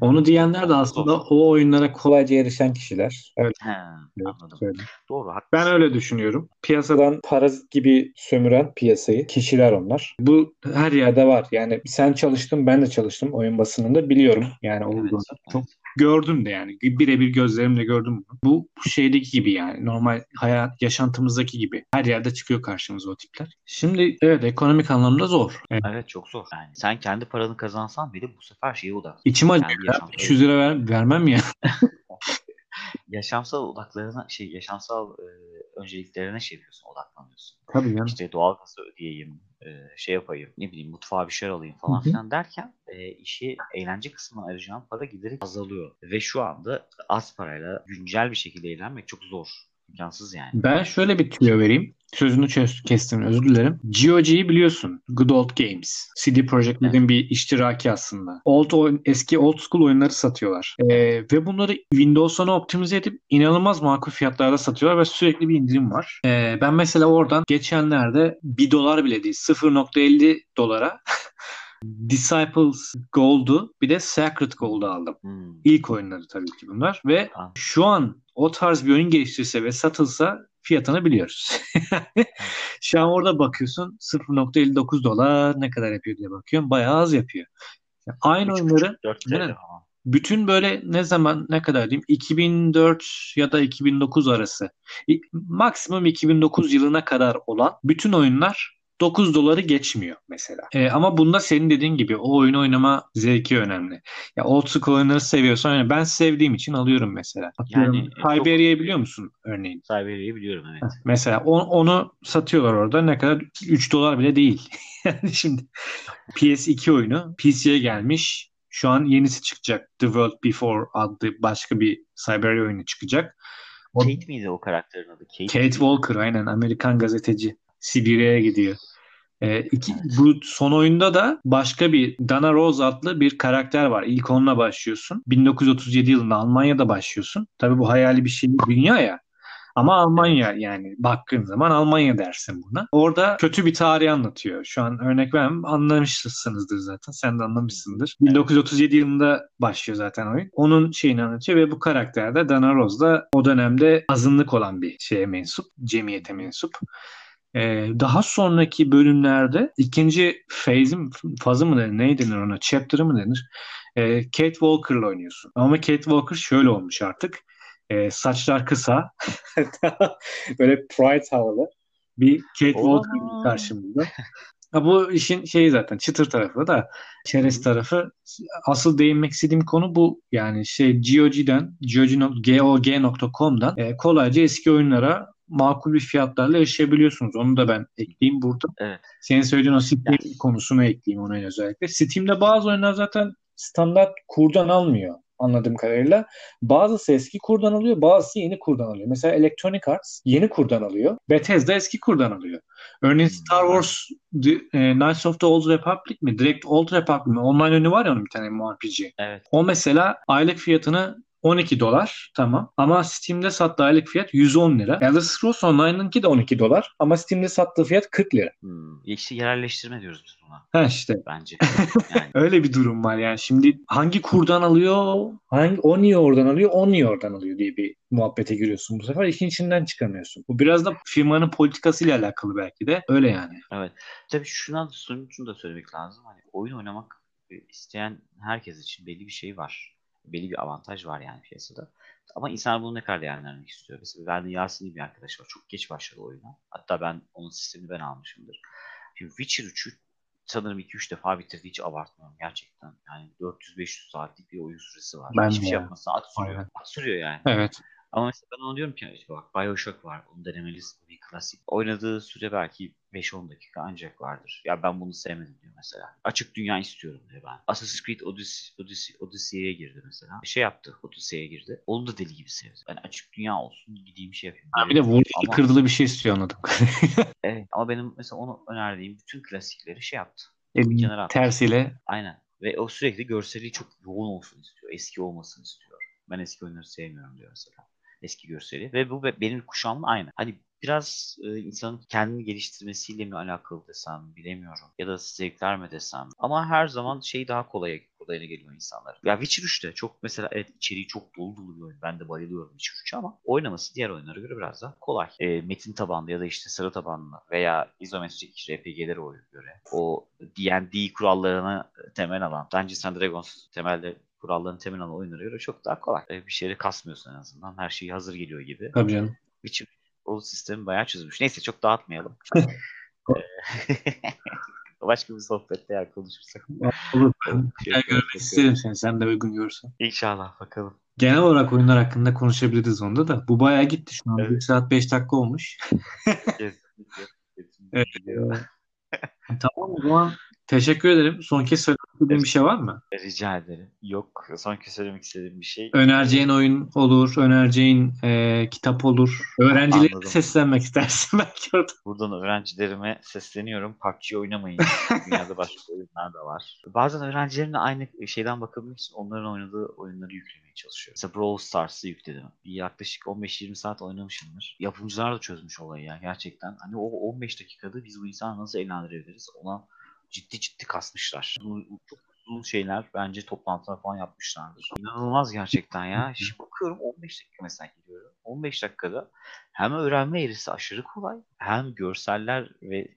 Onu diyenler de aslında o oyunlara kolayca erişen kişiler. Evet. He, anladım. Evet, Doğru. Haklısın. Ben öyle düşünüyorum. Piyasadan parazit gibi sömüren piyasayı kişiler onlar. Bu her yerde var. Yani sen çalıştın ben de çalıştım oyun basınında biliyorum. Yani olduğunu. Evet, Çok evet. Gördüm de yani. Birebir gözlerimle gördüm bunu. Bu, bu şeydeki gibi yani. Normal hayat yaşantımızdaki gibi. Her yerde çıkıyor karşımıza o tipler. Şimdi evet ekonomik anlamda zor. Evet, evet çok zor. Yani sen kendi paranı kazansan bile bu sefer şeye odak. İçim acıyor. 500 lira ver, vermem ya. *laughs* yaşamsal odaklarına şey yaşamsal e, önceliklerine şey yapıyorsun odaklanıyorsun. Tabii ya. İşte doğal gazı ödeyeyim, e, şey yapayım, ne bileyim mutfağa bir şey alayım falan filan derken e, işi eğlence kısmına ayıracağım para giderek azalıyor. Ve şu anda az parayla güncel bir şekilde eğlenmek çok zor. İmkansız yani. Ben şöyle bir tüyo vereyim. Sözünü kestim özür dilerim. GOG'yi biliyorsun. Good Old Games. CD Projekt Red'in evet. bir iştiraki aslında. Old oyun, eski old school oyunları satıyorlar. Ee, ve bunları Windows'una optimize edip inanılmaz makul fiyatlarda satıyorlar ve sürekli bir indirim var. Ee, ben mesela oradan geçenlerde 1 dolar bile değil 0.50 dolara Disciples Gold'u bir de Sacred Gold'u aldım. Hmm. İlk oyunları tabii ki bunlar. Ve ah. şu an o tarz bir oyun geliştirirse ve satılsa fiyatını biliyoruz. *laughs* Şu an orada bakıyorsun 0.59 dolar ne kadar yapıyor diye bakıyorum. Bayağı az yapıyor. Yani aynı oyunları bütün böyle ne zaman ne kadar diyeyim 2004 ya da 2009 arası maksimum 2009 yılına kadar olan bütün oyunlar 9 doları geçmiyor mesela. E, ama bunda senin dediğin gibi o oyun oynama zevki önemli. Ya old school oyunları seviyorsan yani ben sevdiğim için alıyorum mesela. Atıyorum, yani Siberia'yı çok... biliyor musun örneğin? Siberia'yı biliyorum evet. mesela on, onu satıyorlar orada ne kadar 3 dolar bile değil. *laughs* yani şimdi PS2 oyunu PC'ye gelmiş Şu an yenisi çıkacak. The World Before adlı başka bir Siberia oyunu çıkacak. O, Kate miydi o karakterin adı? Kate, Kate Walker aynen Amerikan gazeteci. Sibirya'ya gidiyor. E, iki, bu son oyunda da başka bir Dana Rose adlı bir karakter var. İlk onunla başlıyorsun. 1937 yılında Almanya'da başlıyorsun. Tabii bu hayali bir şey dünya ya. Ama Almanya yani baktığın zaman Almanya dersin buna. Orada kötü bir tarih anlatıyor. Şu an örnek vermem anlamışsınızdır zaten. Sen de anlamışsındır. 1937 yılında başlıyor zaten oyun. Onun şeyini anlatıyor ve bu karakter de Dana Rose da o dönemde azınlık olan bir şeye mensup. Cemiyete mensup. Ee, daha sonraki bölümlerde ikinci phase'in fazı mı denir? Ne denir ona? Chapter'ı mı denir? Ee, Kate Walker'la oynuyorsun. Ama Kate Walker şöyle olmuş artık. Ee, saçlar kısa. *laughs* böyle Pride havalı. Bir Kate Walker karşımızda. Ha, bu işin şeyi zaten çıtır tarafı da çerez tarafı. Asıl değinmek istediğim konu bu. Yani şey GOG'den, GOG.com'dan e, kolayca eski oyunlara makul bir fiyatlarla erişebiliyorsunuz. Onu da ben ekleyeyim burada. Evet. Senin söylediğin o Steam yani. konusunu ekleyeyim ona özellikle. Steam'de bazı oyunlar zaten standart kurdan almıyor anladığım kadarıyla. Bazısı eski kurdan alıyor, bazısı yeni kurdan alıyor. Mesela Electronic Arts yeni kurdan alıyor. Bethesda eski kurdan alıyor. Örneğin hmm. Star Wars The, e, Knights of the Old Republic mi? Direkt Old Republic mi? Online oyunu var ya onun bir tane MMORPG. Evet. O mesela aylık fiyatını 12 dolar tamam. Ama Steam'de sattığı aylık fiyat 110 lira. Elder Scrolls Online'ınki de 12 dolar. Ama Steam'de sattığı fiyat 40 lira. Hmm. İşte yerelleştirme diyoruz biz buna. Ha işte. Bence. *laughs* Yani. Öyle bir durum var yani. Şimdi hangi kurdan alıyor? Hangi, o niye oradan alıyor? O niye oradan alıyor diye bir muhabbete giriyorsun bu sefer. işin içinden çıkamıyorsun. Bu biraz da firmanın politikasıyla alakalı belki de. Öyle yani. Evet. Tabii şuna şunu da söylemek lazım. Hani oyun oynamak isteyen herkes için belli bir şey var belli bir avantaj var yani piyasada. Ama insan bunu ne kadar değerlendirmek istiyor. Mesela Verdi Yasin bir arkadaş var. Çok geç başladı oyuna. Hatta ben onun sistemini ben almışımdır. Şimdi Witcher 3'ü sanırım 2-3 defa bitirdi. Hiç abartmıyorum gerçekten. Yani 400-500 saatlik bir oyun süresi var. Ben Hiçbir şey yapmasa saat sürüyor. At sürüyor yani. Evet. Ama mesela ben ona diyorum ki işte bak Bioshock var. Onu denemelisin. Bir klasik. Oynadığı süre belki 5-10 dakika ancak vardır. Ya ben bunu sevmedim diyor mesela. Açık dünya istiyorum diyor ben. Assassin's Creed Odyssey, Odyssey, Odyssey'e girdi mesela. Şey yaptı. Odyssey'e girdi. Onu da deli gibi sevdi. Yani açık dünya olsun gideyim şey yapayım. Ha, bir de vurdu ama... kırdılı bir şey istiyor anladım. *laughs* evet ama benim mesela onu önerdiğim bütün klasikleri şey yaptı. E, kenara tersiyle. Aynen. Ve o sürekli görseli çok yoğun olsun istiyor. Eski olmasını istiyor. Ben eski oyunları sevmiyorum diyor mesela eski görseli. Ve bu benim kuşağımla aynı. Hani biraz e, insanın kendini geliştirmesiyle mi alakalı desem bilemiyorum. Ya da zevkler mi desem. Ama her zaman şey daha kolay kolayına geliyor insanlar. Ya Witcher 3'te çok mesela evet içeriği çok dolu dolu bir oyun. Ben de bayılıyorum Witcher 3'e ama oynaması diğer oyunlara göre biraz daha kolay. E, metin tabanlı ya da işte sıra tabanlı veya izometrik RPG'lere göre o D&D kurallarına temel alan Dungeons and Dragons temelde kurallarını temin alan oyunlara göre çok daha kolay. E, bir şeyleri kasmıyorsun en azından. Her şey hazır geliyor gibi. Tabii canım. Witcher o sistemi bayağı çözmüş. Neyse çok dağıtmayalım. *laughs* *laughs* Başka bir sohbette ya konuşursak. Olur. Şey, Gel görmek isterim seni. Sen de uygun görürsen. İnşallah bakalım. Genel olarak oyunlar hakkında konuşabiliriz onda da. Bu bayağı gitti şu an. Evet. 1 saat 5 dakika olmuş. Kesinlikle. *laughs* Kesinlikle. evet. tamam o zaman Teşekkür ederim. Son kez söylemek istediğin bir şey var mı? Rica ederim. Yok. Son kez söylemek istediğim bir şey. Önereceğin oyun olur. Önereceğin e, kitap olur. Öğrencilere Anladım. seslenmek istersin *laughs* belki orada. Buradan öğrencilerime sesleniyorum. PUBG oynamayın. *laughs* Dünyada başka oyunlar da var. Bazen öğrencilerimle aynı şeyden bakabilmek için onların oynadığı oyunları yüklemeye çalışıyorum. Mesela Brawl Stars'ı yükledim. Yaklaşık 15-20 saat oynamışımdır. Yapımcılar da çözmüş olayı ya gerçekten. Hani o 15 dakikada biz bu insanı nasıl eğlendirebiliriz ona ciddi ciddi kasmışlar. Çok uzun şeyler bence toplantılar falan yapmışlardır. İnanılmaz gerçekten ya. Şimdi bakıyorum 15 dakika mesela gidiyorum. 15 dakikada hem öğrenme eğrisi aşırı kolay hem görseller ve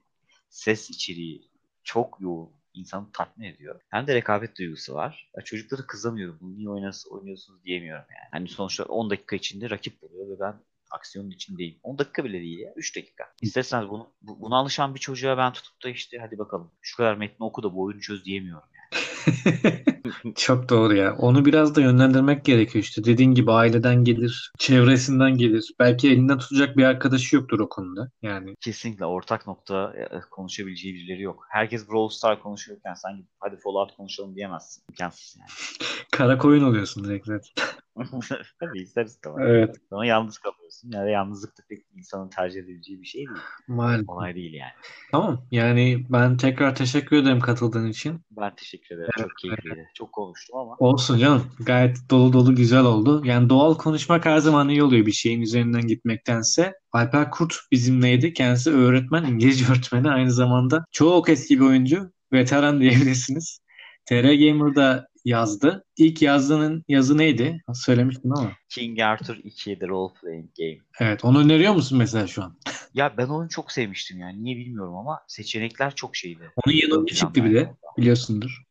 ses içeriği çok yoğun insanı tatmin ediyor. Hem de rekabet duygusu var. Ya çocuklara kızamıyorum. Bunu niye oynuyorsunuz diyemiyorum yani. Hani sonuçta 10 dakika içinde rakip buluyor ve ben aksiyonun içindeyim. 10 dakika bile değil ya. 3 dakika. İsterseniz bunu, buna alışan bir çocuğa ben tutup da işte hadi bakalım şu kadar metni oku da bu oyunu çöz diyemiyorum yani. *laughs* Çok doğru ya. Onu biraz da yönlendirmek gerekiyor işte. Dediğin gibi aileden gelir, çevresinden gelir. Belki elinden tutacak bir arkadaşı yoktur o konuda. Yani Kesinlikle ortak nokta e, konuşabileceği birileri yok. Herkes Brawl Star konuşuyorken sen gidip hadi Fallout konuşalım diyemezsin. İmkansız yani. *laughs* kara koyun oluyorsun direkt zaten. *laughs* Tabii ister istemez. Evet. Sonra yalnız kalıyorsun. Yani yalnızlık da pek insanın tercih edebileceği bir şey değil. Maalesef. Olay değil yani. Tamam. Yani ben tekrar teşekkür ederim katıldığın için. Ben teşekkür ederim. Evet, Çok keyifliydi. Çok konuştum ama. Olsun canım. Gayet dolu dolu güzel oldu. Yani doğal konuşmak her zaman iyi oluyor bir şeyin üzerinden gitmektense. Alper Kurt bizimleydi. Kendisi öğretmen, İngilizce *laughs* öğretmeni aynı zamanda. Çok eski bir oyuncu. Veteran diyebilirsiniz. TR Gamer'da yazdı. İlk yazdığının yazı neydi? Söylemiştin ama. King Arthur 2 The Role Playing Game. Evet. Onu öneriyor musun mesela şu an? *laughs* Ya ben onu çok sevmiştim yani. Niye bilmiyorum ama seçenekler çok şeydi. Onun oyunu çıktı bir de. Biliyorsundur.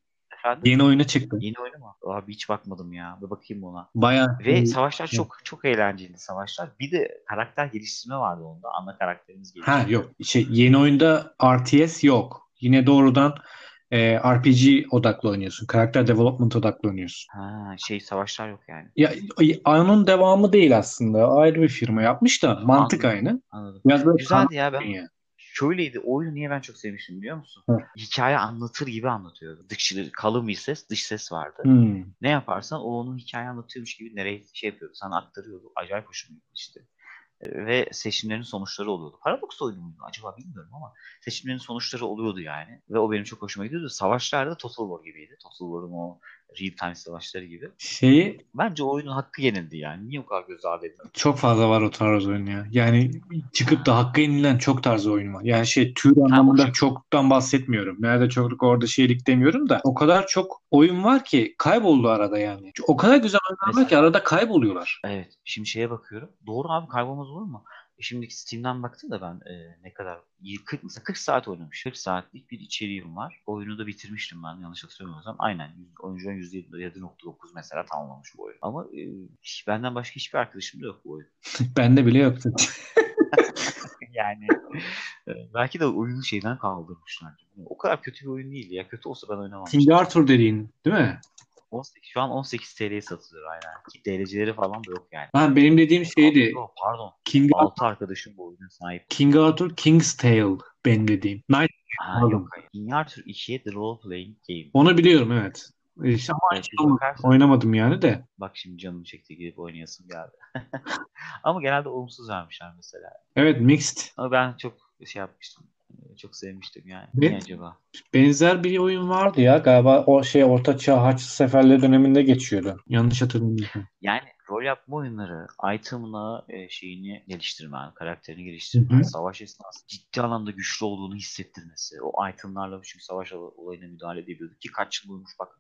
Efendim? Yeni oyunu çıktı. Yeni oyunu mu? Abi hiç bakmadım ya. Bir bakayım ona. Bayağı Ve savaşlar çok çok eğlenceli savaşlar. Bir de karakter geliştirme vardı onda. Ana karakterimiz geliştirme. Ha yok. Şey, yeni oyunda RTS yok. Yine doğrudan e, RPG odaklı oynuyorsun. Karakter development odaklı oynuyorsun. Ha şey savaşlar yok yani. Ya onun devamı değil aslında. Ayrı bir firma yapmış da mantık Anladım. aynı. Anladım. Biraz böyle Güzeldi ya ben. ya. Şöyleydi. Oyunu niye ben çok sevmiştim biliyor musun? Hı. Hikaye anlatır gibi anlatıyordu. Dış, kalın bir ses, dış ses vardı. Hmm. Ne yaparsan o onun hikaye anlatıyormuş gibi nereye şey yapıyordu. Sana aktarıyordu. Acayip hoşuma gitmişti. Ee, Ve seçimlerin sonuçları oluyordu. Paradox oyunu muydu acaba bilmiyorum ama seçimlerin sonuçları oluyordu yani. Ve o benim çok hoşuma gidiyordu. Savaşlar da Total War gibiydi. Total War'un o real time savaşları gibi. Şeyi Bence oyunun hakkı yenildi yani. Niye o kadar göz ardı edildi? çok fazla var o tarz oyun ya. Yani çıkıp da hakkı yenilen çok tarz oyun var. Yani şey tür anlamında şey- çoktan bahsetmiyorum. Nerede çokluk orada şeylik demiyorum da o kadar çok oyun var ki kayboldu arada yani. O kadar güzel oyunlar var ki arada kayboluyorlar. Evet. Şimdi şeye bakıyorum. Doğru abi kaybolmaz olur mu? E Şimdi Steam'den baktım da ben e, ne kadar 40, mesela 40 saat oynamış. 40 saatlik bir içeriğim var. Oyunu da bitirmiştim ben yanlış hatırlamıyorsam. Aynen. Oyuncunun %7.9 mesela tamamlamış bu oyun. Ama e, hiç- benden başka hiçbir arkadaşım da yok bu oyun. *laughs* Bende bile yoktu. *laughs* yani belki de oyunu şeyden kaldırmışlar. O kadar kötü bir oyun değildi ya. Kötü olsa ben oynamam. King Arthur dediğin değil mi? 18, şu an 18 TL'ye satılıyor aynen. Ki DLC'leri falan da yok yani. Ha, benim dediğim şeydi. Yok, Pardon. King, 6 arkadaşım bu oyuna sahip. King Arthur King's Tale benim dediğim. Night, Ha, Pardon. yok hayır. King Arthur 2'ye The Role Playing Game. onu biliyorum evet. İşte ama Evet, bakarsın. oynamadım yani de. Bak şimdi canım çekti gidip oynayasım geldi. *laughs* Ama genelde olumsuz vermişler mesela. Evet mixed. Ama ben çok şey yapmıştım. E, Çok sevmiştim yani. Ne? Niye acaba? Benzer bir oyun vardı ya galiba o şey Orta Çağ Haçlı Seferleri döneminde geçiyordu. Yanlış hatırlamıyorsam. Yani rol yapma oyunları item'ına e, şeyini geliştirmen, karakterini geliştirmen, Hı hı. savaş esnasında ciddi anlamda güçlü olduğunu hissettirmesi. O item'larla çünkü savaş ol- olayına müdahale edebiliyorduk ki kaç yıl olmuş bak.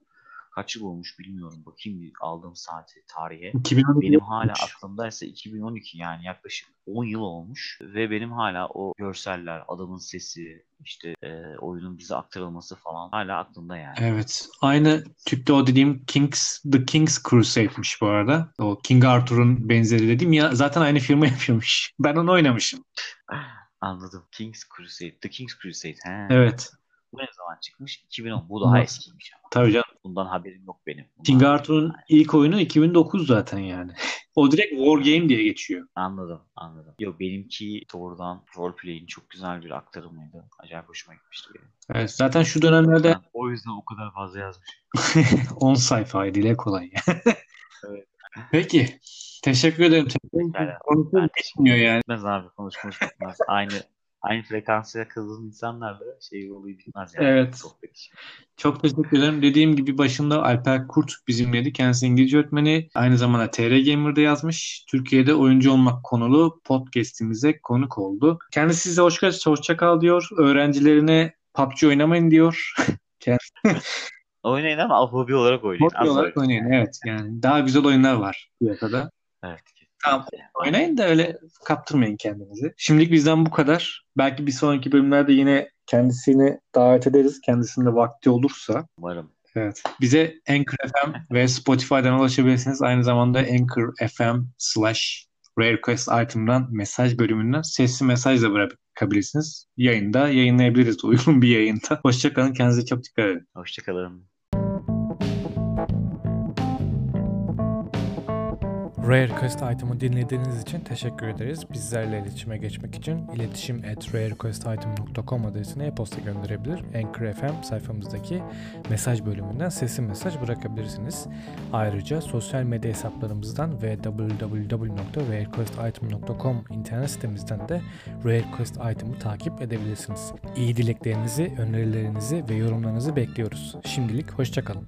Kaç yıl olmuş bilmiyorum. Bakayım bir aldığım saati, tarihe. 2012 Benim hala aklımdaysa 2012 yani yaklaşık 10 yıl olmuş ve benim hala o görseller, adamın sesi, işte e, oyunun bize aktarılması falan hala aklımda yani. Evet. Aynı tipte o dediğim King's The King's Crusade'miş bu arada. O King Arthur'un benzeri dediğim ya zaten aynı firma *laughs* yapıyormuş. Ben onu oynamışım. Anladım. King's Crusade. The King's Crusade. He. Evet. Bu ne zaman çıkmış? 2010. Bu daha eskiymiş ama. Tabii canım. Bundan haberim yok benim. Bundan King Arthur'un yok. ilk oyunu 2009 zaten yani. *laughs* O direkt War Game diye geçiyor. Anladım, anladım. Yok benimki doğrudan roleplay'in çok güzel bir aktarımıydı. Acayip hoşuma gitmişti benim. Evet, zaten şu dönemlerde Ben o yüzden o kadar fazla yazmışım. *laughs* 10 sayfaydı dile kolay. *laughs* Evet. Peki. Teşekkür ederim. Yani Konuşuyor ben bitmiyor yani. bitmez abi konuş konuş bitmez. aynı aynı frekansa yakaladığın insanlar da şey olayı bitmez yani. Evet. Sohbet. Çok teşekkür ederim. Dediğim gibi başında Alper Kurt bizimleydi. Kendisi İngilizce öğretmeni. Aynı zamanda TR Gamer'da yazmış. Türkiye'de oyuncu olmak konulu podcast'imize konuk oldu. Kendisi size hoş, hoşça kal diyor. Öğrencilerine PUBG oynamayın diyor. *laughs* Oynayın ama hobi olarak oynayın. Hobi olarak oynayın. Evet yani daha güzel oyunlar var piyasada. Evet. Tamam. Oynayın da öyle kaptırmayın kendinizi. Şimdilik bizden bu kadar. Belki bir sonraki bölümlerde yine kendisini davet ederiz. Kendisinde vakti olursa. Umarım. Evet. Bize Anchor FM ve Spotify'dan ulaşabilirsiniz. Aynı zamanda Anchor FM slash Request item'dan mesaj bölümünden sesli mesaj da bırakabilirsiniz. Yayında yayınlayabiliriz *laughs* uygun bir yayında. Hoşçakalın. Kendinize çok dikkat edin. Hoşçakalın. Rare Request item'ı dinlediğiniz için teşekkür ederiz. Bizlerle iletişime geçmek için iletişim at rarerequestitem.com adresine e-posta gönderebilir. Anchor FM sayfamızdaki mesaj bölümünden sesli mesaj bırakabilirsiniz. Ayrıca sosyal medya hesaplarımızdan ve www.rarerequestitem.com internet sitemizden de Rare Request item'ı takip edebilirsiniz. İyi dileklerinizi, önerilerinizi ve yorumlarınızı bekliyoruz. Şimdilik hoşçakalın.